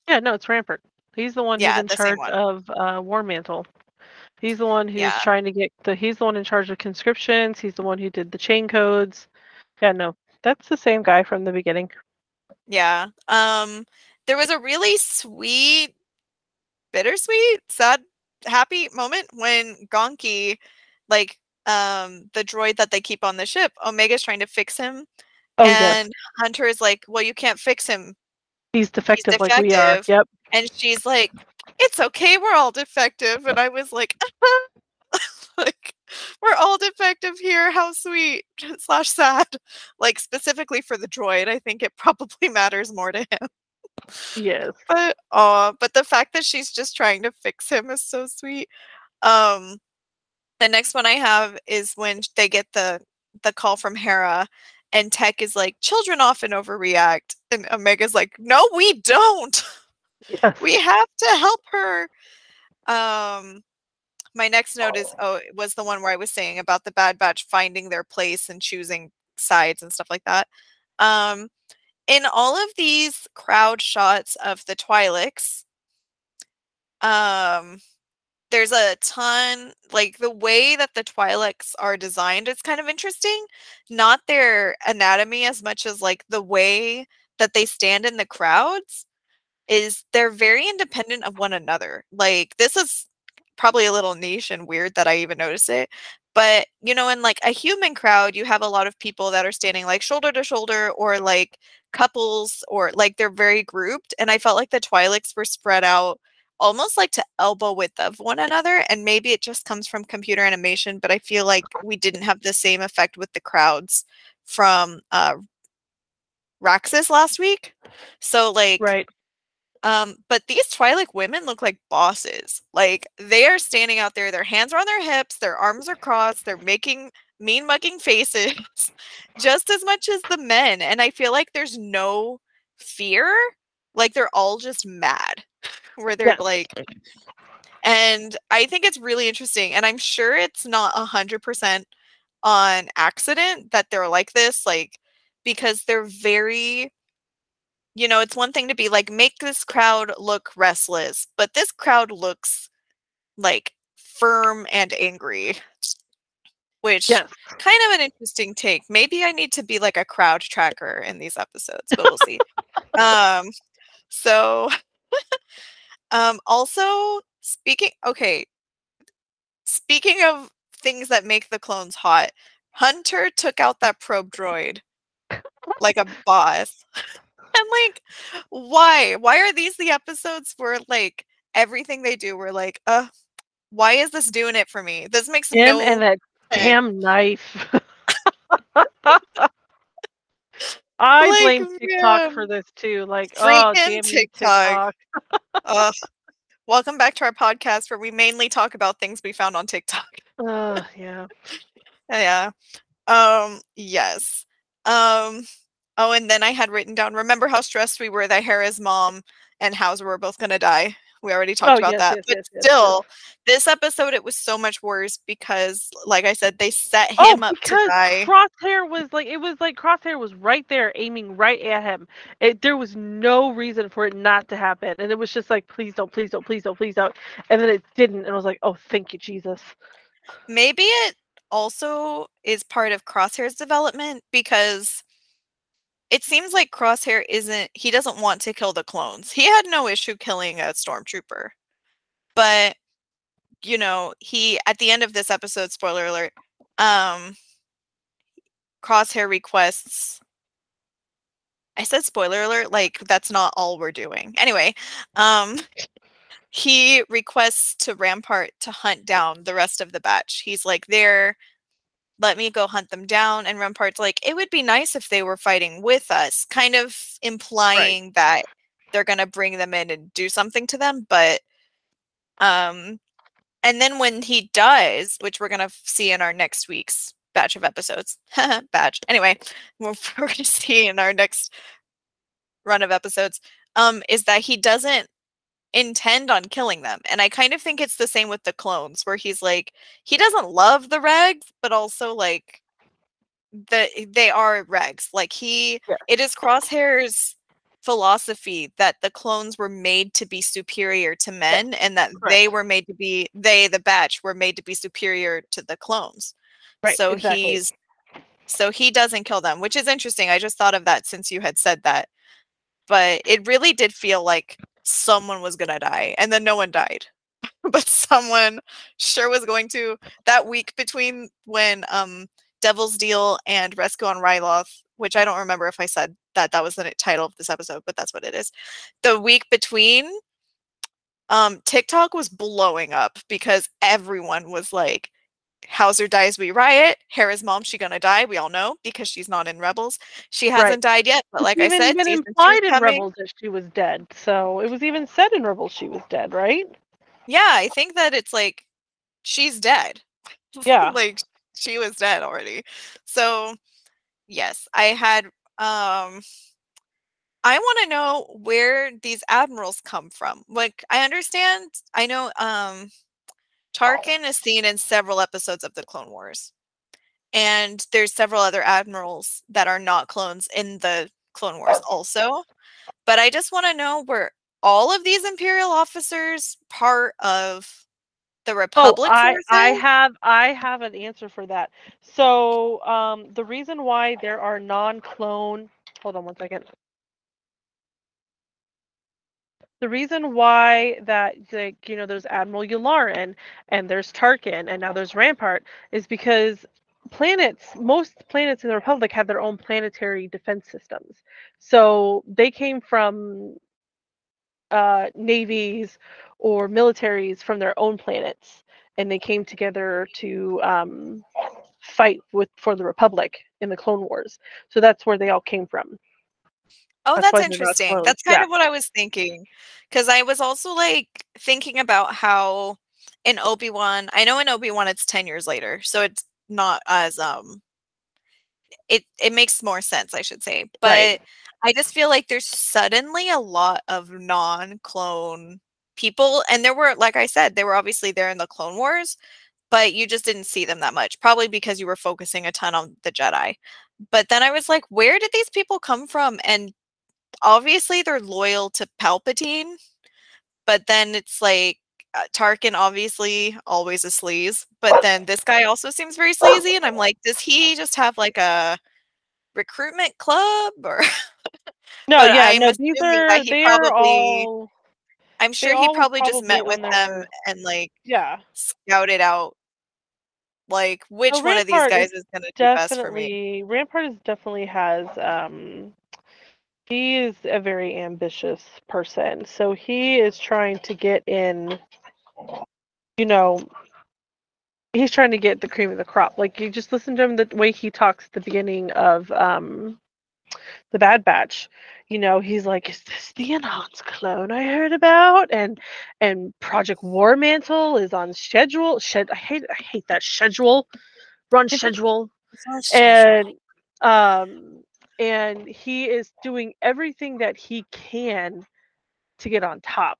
Yeah, no, it's Rampart. He's the one Yeah, who's in charge of uh, War Mantle. He's the one who's Yeah. trying to get the. He's the one in charge of conscriptions. He's the one who did the chain codes. Yeah, no, that's the same guy from the beginning. Yeah. Um, there was a really sweet, bittersweet, sad, happy moment when Gonky, like, um, the droid that they keep on the ship, Omega's trying to fix him. Oh yes, and Hunter is like, Well, you can't fix him. he's defective, like we are. Yep. And she's like, It's okay, we're all defective. And I was like, like, we're all defective here. How sweet slash sad. Like specifically for the droid, I think it probably matters more to him. Yes. But uh but the fact that she's just trying to fix him is so sweet. Um the next one I have is when they get the the call from Hera and Tech is like, children often overreact. And Omega's like, no, we don't. Yes. we have to help her. Um my next note is oh it was the one where I was saying about the Bad Batch finding their place and choosing sides and stuff like that. Um in all of these crowd shots of the Twi'leks, um there's a ton like the way that the Twi'leks are designed is kind of interesting. Not their anatomy as much as like the way that they stand in the crowds is they're very independent of one another. Like this is probably a little niche and weird that I even notice it. But you know, in like a human crowd, you have a lot of people that are standing like shoulder to shoulder or like couples or like they're very grouped. And I felt like the Twi'leks were spread out almost like to elbow width of one another. And maybe it just comes from computer animation, but I feel like we didn't have the same effect with the crowds from uh Raxus last week. So like Right. Um, but these Twi'lek women look like bosses. Like they are standing out there, their hands are on their hips, their arms are crossed, they're making mean mugging faces just as much as the men. And I feel like there's no fear. Like they're all just mad. Where they're Yes. like and I think it's really interesting. And I'm sure it's not a hundred percent on accident that they're like this, like because they're very you know, it's one thing to be like, make this crowd look restless, but this crowd looks like firm and angry. Which Yes. kind of an interesting take. Maybe I need to be like a crowd tracker in these episodes, but we'll see. um so um also speaking okay. Speaking of things that make the clones hot, Hunter took out that probe droid like a boss. And like, why? Why are these the episodes where like everything they do, we're like, uh, why is this doing it for me? This makes Him no and that damn knife. I Like, blame TikTok man. for this too. Like, oh damn TikTok. TikTok. Ugh. Welcome back to our podcast where we mainly talk about things we found on TikTok. Uh, yeah. yeah. Um, yes. Um, oh, and then I had written down, remember how stressed we were that Hera's mom and Howzer were both gonna die? We already talked Oh, about yes, that. yes, but yes, still, this episode it was so much worse because, like I said, they set oh, him oh, up to because die. Crosshair was like it was like Crosshair was right there aiming right at him. It, there was no reason for it not to happen, and it was just like, please don't, please don't, please don't, please don't. And then it didn't, and I was like, oh, thank you, Jesus. Maybe it also is part of Crosshair's development because it seems like Crosshair isn't he doesn't want to kill the clones. He had no issue killing a stormtrooper. But you know, he at the end of this episode, spoiler alert, um Crosshair requests I said spoiler alert, like that's not all we're doing. Anyway, um he requests to Rampart to hunt down the rest of the batch. He's like, they're let me go hunt them down. And Rampart's like, it would be nice if they were fighting with us, kind of implying that they're gonna bring them in and do something to them. But um and then when he does, which we're gonna see in our next week's batch of episodes, batch. Anyway, we're, we're gonna see in our next run of episodes, um, is that he doesn't intend on killing them. And I kind of think it's the same with the clones, where he's like, he doesn't love the regs, but also like the eh, they are regs. Like he Yeah. it is Crosshair's philosophy that the clones were made to be superior to men and that they were made to be they the batch were made to be superior to the clones. Right. so exactly. he's so he doesn't kill them, which is interesting. I just thought of that since you had said that. But it really did feel like someone was gonna die, and then no one died. but someone sure was going to. That week between when um Devil's Deal and Rescue on Ryloth, which I don't remember if I said that that was the title of this episode, but that's what it is. The week between um TikTok was blowing up because everyone was like Howzer dies, we riot. Hera's mom, she gonna die. We all know because she's not in Rebels. She hasn't Right. died yet, but like I said, two's implied in coming. Rebels that she was dead. So it was even said in Rebels she was dead, right? Yeah, I think that it's like she's dead. Yeah. like she was dead already. So yes, I had um I want to know where these admirals come from. Like I understand, I know um Tarkin is seen in several episodes of the Clone Wars. And there's several other admirals that are not clones in the Clone Wars also. But I just want to know were all of these imperial officers part of the Oh, Republic I. I have I have an answer for that. So um, the reason why there are non-clone hold on one second. The reason why that like you know there's Admiral Yularen and there's Tarkin and now there's Rampart is because planets most planets in the Republic have their own planetary defense systems. So they came from uh, navies or militaries from their own planets, and they came together to um, fight with for the Republic in the Clone Wars. So that's where they all came from. Oh, That's that's why they're not interesting. That's kind yeah. of what I was thinking. Because I was also like thinking about how in Obi-Wan, I know in Obi-Wan it's 10 years later, so it's not as um it it makes more sense, I should say. But Right. I just feel like there's suddenly a lot of non-clone people and there were like I said, they were obviously there in the Clone Wars, but you just didn't see them that much, probably because you were focusing a ton on the Jedi. But then I was like, where did these people come from? And obviously they're loyal to Palpatine, but then it's like uh, Tarkin obviously always a sleaze, but then this guy also seems very sleazy, and I'm like, does he just have like a recruitment club or No, yeah, I'm no, these are they are all I'm sure he were probably just met with on them and like yeah, scouted out like which No, one of these guys is is gonna do best for me. Rampart is definitely has um he is a very ambitious person. So he is trying to get in you know he's trying to get the cream of the crop. Like you just listen to him the way he talks at the beginning of um the Bad Batch. You know, he's like, "Is this the enhanced clone I heard about?" And and Project War Mantle is on schedule. Shed, I hate I hate that schedule, run schedule, and um and he is doing everything that he can to get on top.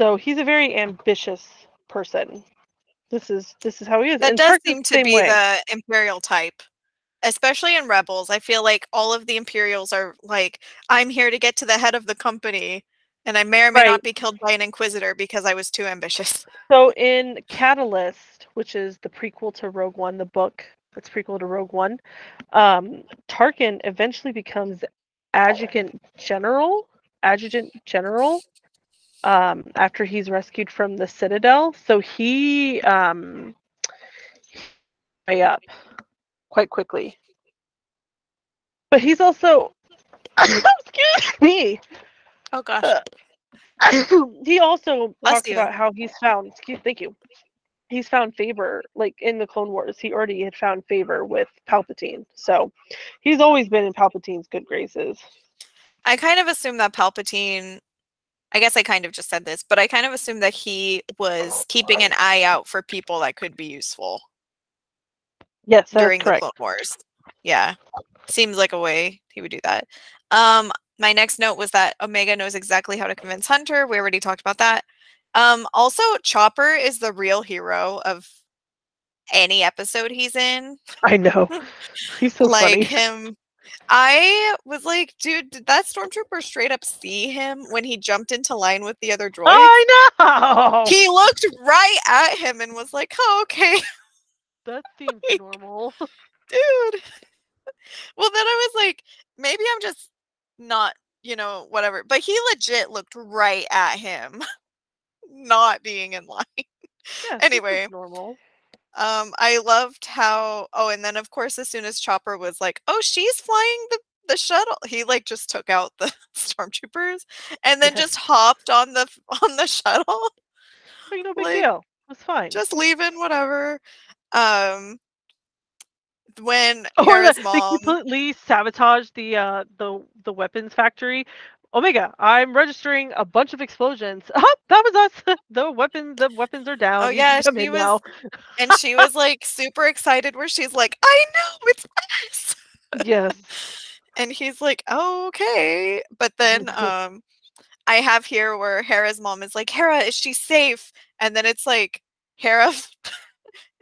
So he's a very ambitious person. This is this is how he is. That and does seem to be way. the Imperial type. Especially in Rebels. I feel like all of the Imperials are like, I'm here to get to the head of the company. And I may or may Right. not be killed by an Inquisitor because I was too ambitious. So in Catalyst, which is the prequel to Rogue One, the book that's prequel to Rogue One, um, Tarkin eventually becomes adjutant general, adjutant general, um, after he's rescued from the Citadel. So he um, way up quite quickly. But he's also excuse me. Oh gosh. Uh, he also Bless talks you. about how he's found excuse thank you he's found favor like in the clone wars he already had found favor with palpatine so he's always been in palpatine's good graces I kind of assume that Palpatine I guess I kind of just said this, but I kind of assume that he was keeping an eye out for people that could be useful yes that's during the Clone Wars. Yeah. Seems like a way he would do that. Um, my next note was that Omega knows exactly how to convince Hunter. We already talked about that. Um, also, Chopper is the real hero of any episode he's in. i know he's so like funny him. I was like, dude, did that stormtrooper straight up see him when he jumped into line with the other droids? i know He looked right at him and was like, "Oh, okay, that seems like- normal dude." Well, then I was like, maybe I'm just not, you know, whatever. But he legit looked right at him, not being in line. yeah, Anyway. normal Um, I loved how. Oh, and then of course, as soon as Chopper was like, "Oh, she's flying the the shuttle," he like just took out the stormtroopers and then Yeah. just hopped on the on the shuttle. like, no big like, deal it was fine just leaving whatever um when or Hera's the, they completely sabotaged the uh the the weapons factory omega i'm registering a bunch of explosions. Oh, that was us. The weapons the weapons are down. Oh, You yeah, she was- now. and she was like super excited where she's like i know it's us. Yes. And he's like oh, okay. But then um i have here where hera's mom is like hera is she safe? And then it's like hera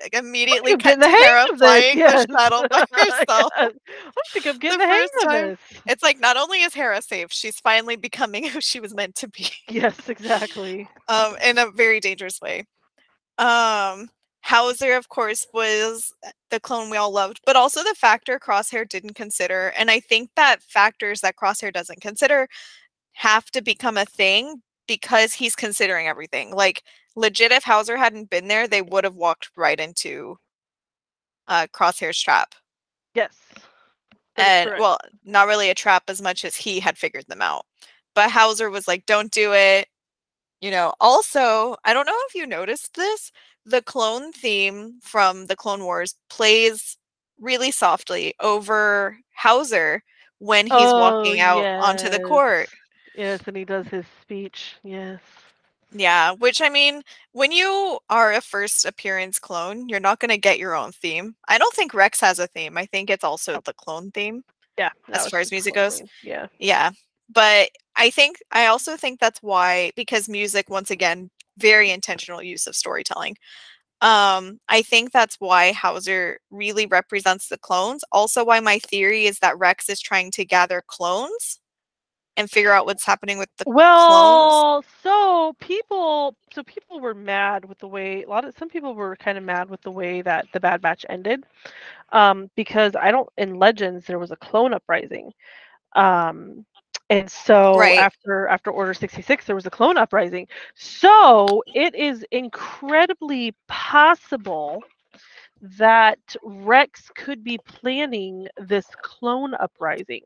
like immediately cut the to hang of this, flying yes. the shuttle by herself Yes. I think I'm getting The the, hang of time- this. it's like not only is hera safe she's finally becoming who she was meant to be Yes, exactly. um, in a very dangerous way. Um, Howzer, of course, was the clone we all loved, but also the factor Crosshair didn't consider. And I think that factors that Crosshair doesn't consider have to become a thing because he's considering everything. Like, legit, if Howzer hadn't been there, they would have walked right into uh, Crosshair's trap. Yes. And, correct. well, not really a trap as much as he had figured them out. But Howzer was like, don't do it. You know, also, I don't know if you noticed this, the clone theme from the Clone Wars plays really softly over Howzer when he's walking Oh, out onto the court. Yes, and he does his speech. Yes. Yeah, which I mean, when you are a first appearance clone, you're not going to get your own theme. I don't think Rex has a theme. I think it's also the clone theme. Yeah. As far as music goes? Yeah. Yeah. But I think I also think that's why because music once again very intentional use of storytelling. Um I think that's why Howzer really represents the clones. Also why my theory is that Rex is trying to gather clones and figure out what's happening with the clones. Well, so people, so people were mad with the way a lot of some people were kind of mad with the way that the Bad Batch ended, um, because I don't in Legends there was a clone uprising, um, and so Right. after after Order sixty six there was a clone uprising, so it is incredibly possible that Rex could be planning this clone uprising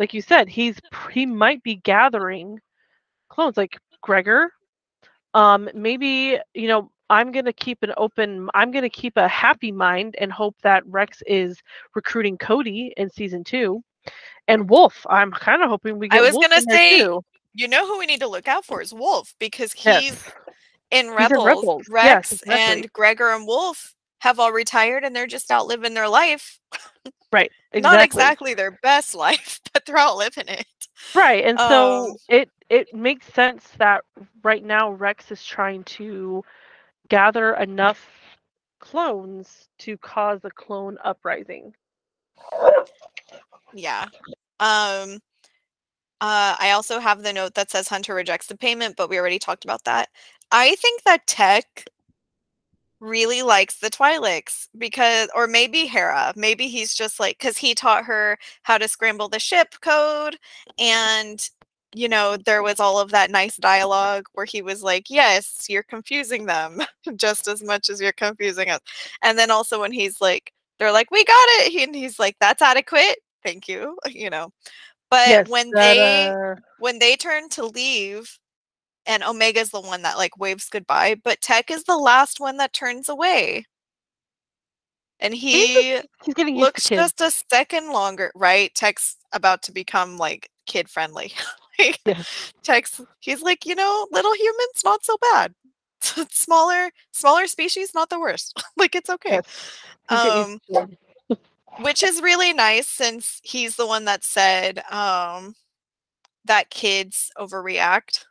like you said, he's he might be gathering clones like Gregor. Um, maybe you know I'm gonna keep an open. I'm gonna keep a happy mind and hope that Rex is recruiting Cody in season two, and Wolf. I'm kind of hoping we get. Wolf I was Wolf gonna say. You know who we need to look out for is Wolf because he's Yes. in in Rebels. Rebels. Yes, Rex exactly. and Gregor and Wolf have all retired and they're just out living their life. Right. Exactly. Not exactly their best life, but they're all living it. Right. And so Um, it it makes sense that right now Rex is trying to gather enough clones to cause a clone uprising. Yeah. Um uh I also have the note that says Hunter rejects the payment, but we already talked about that. I think that Tech really likes the Twi'leks because or maybe Hera. Maybe he's just like cuz he taught her how to scramble the ship code and you know, there was all of that nice dialogue where he was like, "Yes, you're confusing them just as much as you're confusing us." And then also when he's like they're like, "We got it." He, and he's like, "That's adequate. Thank you." You know. But yes. when that, they uh, when they turn to leave and Omega is the one that like waves goodbye, but Tech is the last one that turns away. And he he's getting looks just a second longer, right? Tech's about to become like kid friendly. like. Tech's he's like, you know, little humans not so bad. smaller smaller species not the worst. like it's okay. Yes. Um used to it. which is really nice since he's the one that said um that kids overreact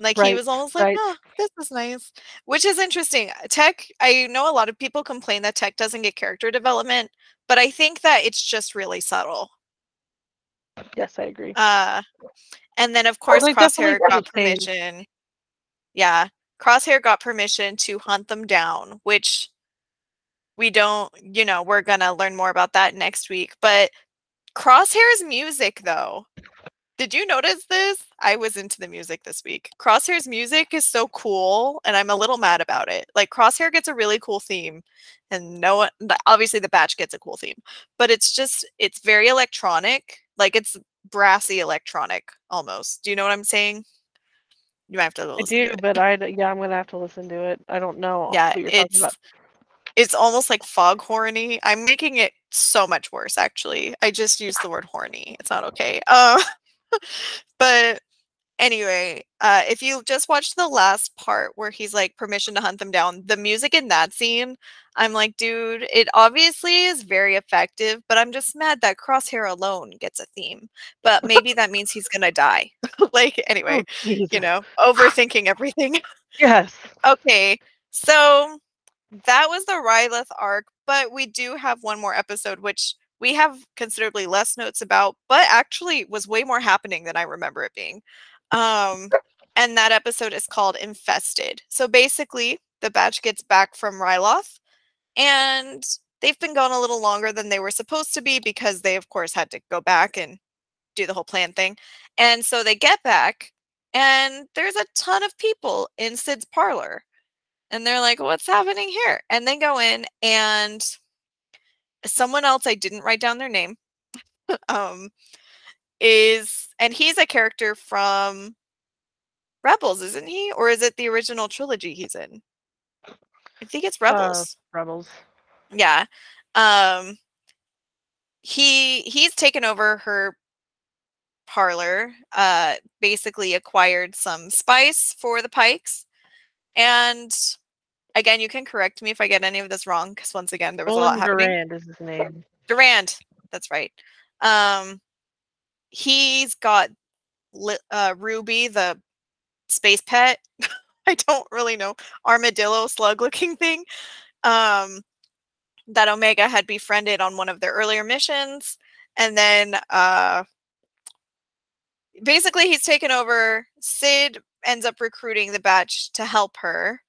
like he was almost like right. oh, this is nice which is interesting tech i know a lot of people complain that tech doesn't get character development but i think that it's just really subtle Yes, I agree. uh and then of course definitely crosshair got got a change. permission yeah crosshair got permission to hunt them down which we don't you know we're gonna learn more about that next week but crosshair's music though did you notice this? I was into the music this week. Crosshair's music is so cool and i'm a little mad about it. Like crosshair gets a really cool theme and no one obviously the batch gets a cool theme but it's just it's very electronic like it's brassy electronic almost. Do you know what i'm saying? You might have to I listen to do, it. but I yeah, I'm gonna have to listen to it. I don't know yeah what you're it's about. it's almost like fog horny i'm making it so much worse actually. I just used the word horny. It's not okay. Uh, but anyway uh, if you just watched the last part where he's like permission to hunt them down the music in that scene i'm like dude it obviously is very effective but i'm just mad that crosshair alone gets a theme. But maybe that means he's gonna die. Like anyway Oh, you know overthinking everything. Yes. Okay, so that was the Ryloth arc, but we do have one more episode, which we have considerably less notes about, but actually was way more happening than I remember it being. Um, and that episode is called Infested. So basically, the batch gets back from Ryloth, and they've been gone a little longer than they were supposed to be because they, of course, had to go back and do the whole plan thing. And so they get back, and there's a ton of people in Cid's parlor. And they're like, what's happening here? And they go in, and someone else, I didn't write down their name, um, is, and he's a character from Rebels, isn't he? Or is it the original trilogy he's in? I think it's Rebels. Uh, Rebels. yeah um he he's taken over her parlor uh basically acquired some spice for the Pykes and again you can correct me if i get any of this wrong because once again there was a lot Roland happening Durand is his name. durand that's right um he's got uh ruby the space pet i don't really know armadillo slug looking thing um that Omega had befriended on one of their earlier missions. And then uh, basically he's taken over. Cid ends up recruiting the batch to help her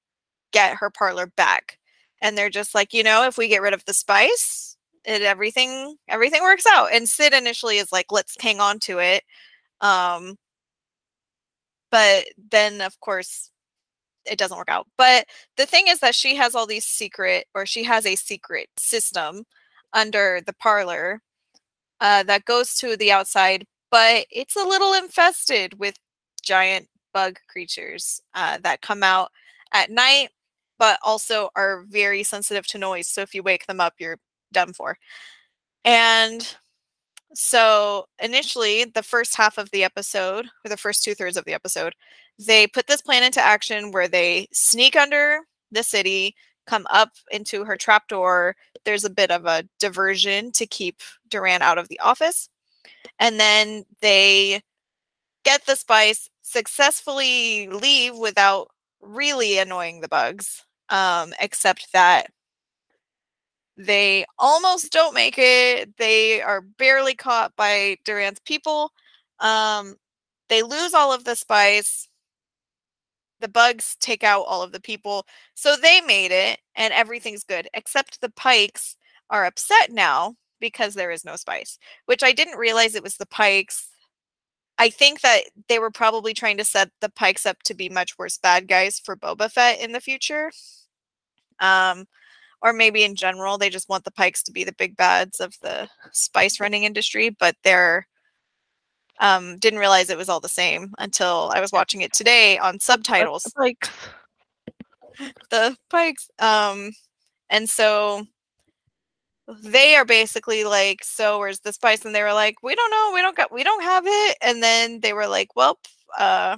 get her parlor back. And they're just like, you know, if we get rid of the spice, it everything everything works out. And Cid initially is like, let's hang on to it. Um but then of course it doesn't work out. But the thing is that she has all these secret, or she has a secret system under the parlor uh, that goes to the outside, but it's a little infested with giant bug creatures uh, that come out at night, but also are very sensitive to noise. So if you wake them up, you're done for. And so initially, the first half of the episode, or the first two thirds of the episode, they put this plan into action where they sneak under the city, come up into her trapdoor. There's a bit of a diversion to keep Durand out of the office. And then they get the spice, successfully leave without really annoying the bugs, um, except that they almost don't make it. They are barely caught by Durand's people. Um, they lose all of the spice. The bugs take out all of the people. So they made it and everything's good, except the Pykes are upset now because there is no spice, which I didn't realize it was the Pykes. I think that they were probably trying to set the Pykes up to be much worse bad guys for Boba Fett in the future. Um, or maybe in general they just want the Pykes to be the big bads of the spice running industry but they're um didn't realize it was all the same until i was watching it today on subtitles Like the Pykes um and so they are basically like so where's the spice and they were like we don't know we don't got we don't have it and then they were like well uh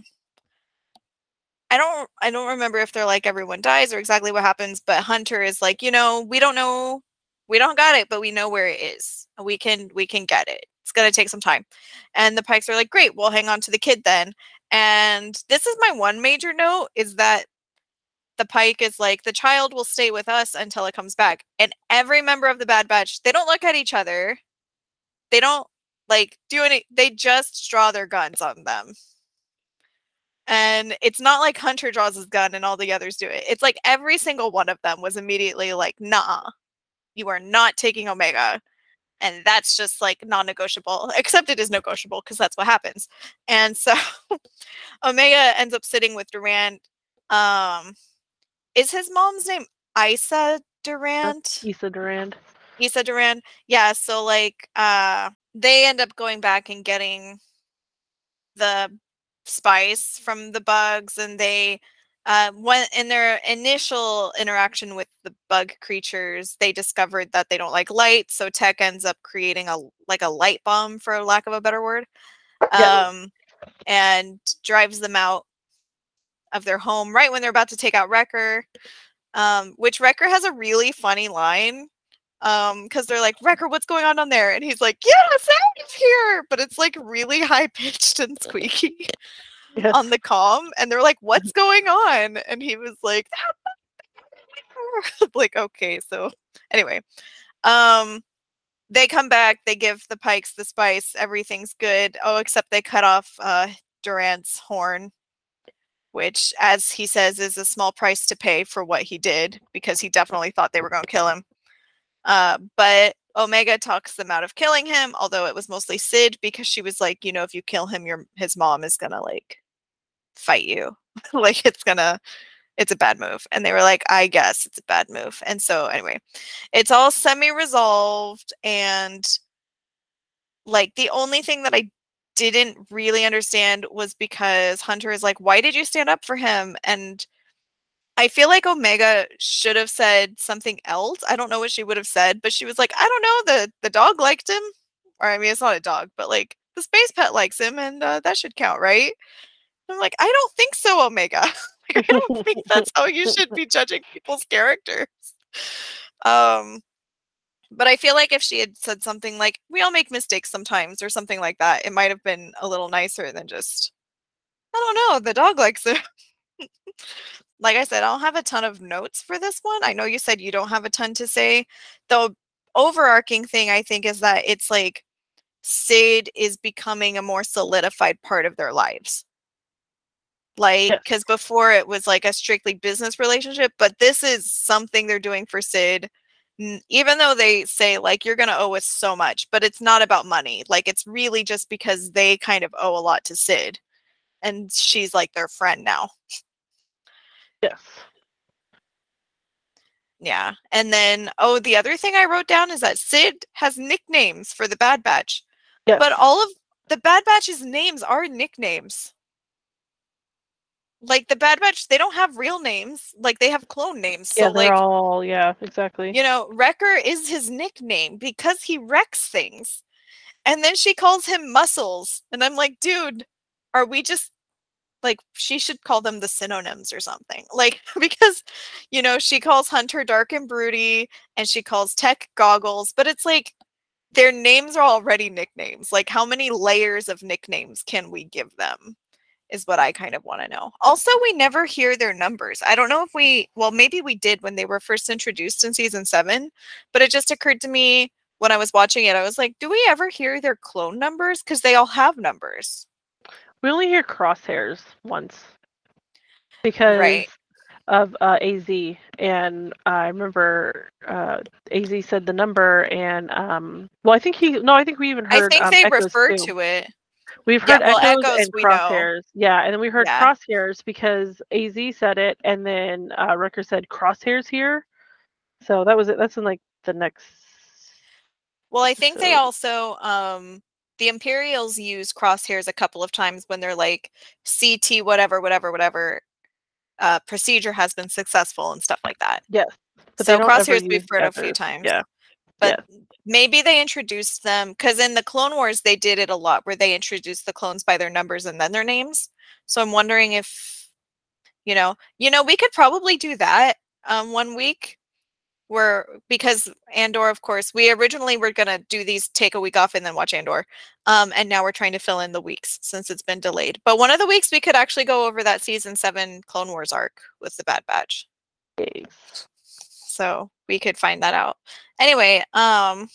I don't I don't remember if they're like everyone dies or exactly what happens, but Hunter is like, you know, we don't know we don't got it, but we know where it is. We can we can get it. It's gonna take some time. And the Pykes are like, great, we'll hang on to the kid then. And this is my one major note is that the Pyke is like, the child will stay with us until it comes back. And every member of the Bad Batch, they don't look at each other. They don't like do any they just draw their guns on them. And it's not like Hunter draws his gun and all the others do it. It's like every single one of them was immediately like, nah, you are not taking Omega. And that's just like non negotiable, except it is negotiable because that's what happens. And so Omega ends up sitting with Durand. Um, is his mom's name Isa Durand? Isa Durand. Issa Durand. Yeah. So like, uh, they end up going back and getting the spice from the bugs and they uh, when in their initial interaction with the bug creatures they discovered that they don't like light so tech ends up creating a like a light bomb for lack of a better word Yeah. um, and drives them out of their home right when they're about to take out wrecker um, which wrecker has a really funny line um because they're like wrecker what's going on down there? And he's like yes out of here! But it's like really high pitched and squeaky Yes. on the comm and they're like what's going on? And he was like like okay so anyway um they come back they give the Pykes the spice everything's good. Oh except they cut off uh Durand's horn which as he says is a small price to pay for what he did because he definitely thought they were going to kill him uh, but Omega talks them out of killing him, although it was mostly Cid because she was like, you know, if you kill him, your his mom is gonna like fight you. like it's gonna it's a bad move. And they were like, I guess it's a bad move. And so anyway, it's all semi-resolved and like the only thing that I didn't really understand was because Hunter is like, why did you stand up for him? And I feel like Omega should have said something else. I don't know what she would have said, but she was like, I don't know, the the dog liked him. Or I mean, it's not a dog, but like the space pet likes him, and uh, that should count, right? I'm like, I don't think so, Omega. like, I don't think that's how you should be judging people's characters. Um, but I feel like if she had said something like, "We all make mistakes sometimes," or something like that, it might have been a little nicer than just, I don't know, the dog likes it. like I said, I don't have a ton of notes for this one. I know you said you don't have a ton to say. The overarching thing I think is that it's like Cid is becoming a more solidified part of their lives. Like, because before it was like a strictly business relationship, but this is something they're doing for Cid. Even though they say, like, you're going to owe us so much, but it's not about money. Like, it's really just because they kind of owe a lot to Cid. And she's like their friend now. Yes. Yeah. And then, oh, the other thing I wrote down is that Cid has nicknames for the Bad Batch, Yes. but all of the Bad Batch's names are nicknames. Like the Bad Batch, they don't have real names. Like they have clone names. So yeah, they're like all yeah, exactly. you know, Wrecker is his nickname because he wrecks things. And then she calls him Muscles. And I'm like, dude, are we just like she should call them the synonyms or something. Like because you know, she calls Hunter dark and broody and she calls Tech goggles, but it's like their names are already nicknames. Like how many layers of nicknames can we give them? Is what I kind of want to know. Also, we never hear their numbers. I don't know if we, well, maybe we did when they were first introduced in season seven, but it just occurred to me when I was watching it. I was like, do we ever hear their clone numbers? Because they all have numbers. We only hear crosshairs once because Right. of uh, AZ, and I remember uh, AZ said the number, and um, well, I think he no, I think we even heard. I think um, they Echoes refer too. to it. We've Yeah, heard well, echoes, Echoes and crosshairs, yeah, and then we heard Yeah. crosshairs because AZ said it, and then uh, Wrecker said crosshairs here. So that was it. That's in like the next. Well, I think they also um the Imperials use crosshairs a couple of times when they're like CT whatever whatever whatever uh procedure has been successful and stuff like that. Yes, but so they don't ever crosshairs we've heard a few times. Yeah, But maybe they introduced them because in the Clone Wars they did it a lot where they introduced the clones by their numbers and then their names. So I'm wondering if you know, you know, we could probably do that um one week where because Andor, of course, we originally were gonna do these take a week off and then watch Andor. Um, and now we're trying to fill in the weeks since it's been delayed. But one of the weeks we could actually go over that season seven Clone Wars arc with the Bad Batch. Thanks. So we could find that out. Anyway, um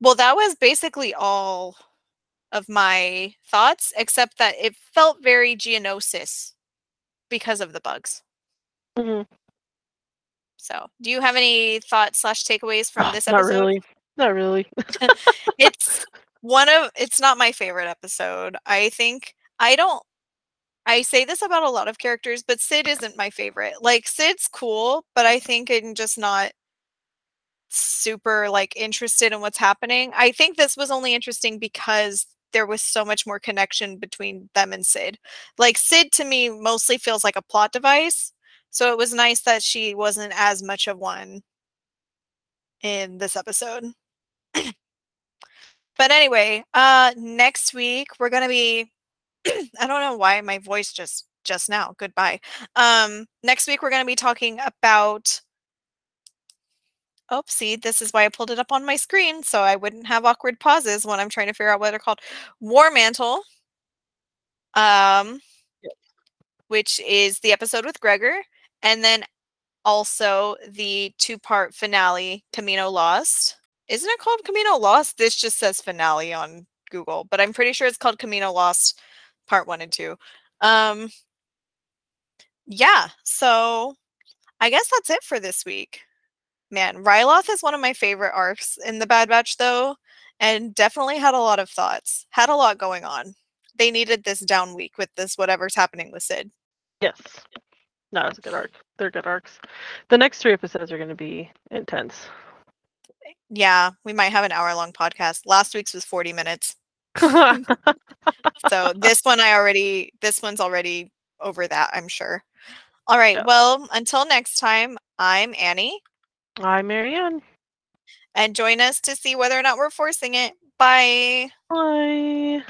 well that was basically all of my thoughts, except that it felt very Geonosis because of the bugs. Mhm. So do you have any thoughts slash takeaways from Oh, this not episode? really. Not really. it's one of it's not my favorite episode. I think I don't I say this about a lot of characters, but Cid isn't my favorite. Like Cid's cool, but I think I'm just not super like interested in what's happening. I think this was only interesting because there was so much more connection between them and Cid. Like Cid to me mostly feels like a plot device. So it was nice that she wasn't as much of one in this episode. but anyway, uh next week we're going to be I don't know why my voice just just now. Goodbye. Um next week we're going to be talking about Oh, see, this is why I pulled it up on my screen so I wouldn't have awkward pauses when I'm trying to figure out what they're called. War Mantle. Um which is the episode with Gregor and then also the two-part finale Kamino Lost. Isn't it called Kamino Lost? This just says finale on Google, but I'm pretty sure it's called Kamino Lost part 1 and 2. Um yeah, so I guess that's it for this week. Man, Ryloth is one of my favorite arcs in the Bad Batch though, and definitely had a lot of thoughts. Had a lot going on. They needed this down week with this whatever's happening with Cid. Yes. No, it's a good arc. They're good arcs. The next three episodes are going to be intense. Yeah, we might have an hour long podcast. Last week's was 40 minutes. So this one I already this one's already over that, I'm sure. All right. Yeah. Well, until next time, I'm Annie, I'm Marianne. and join us to see whether or not we're forcing it. Bye. Bye.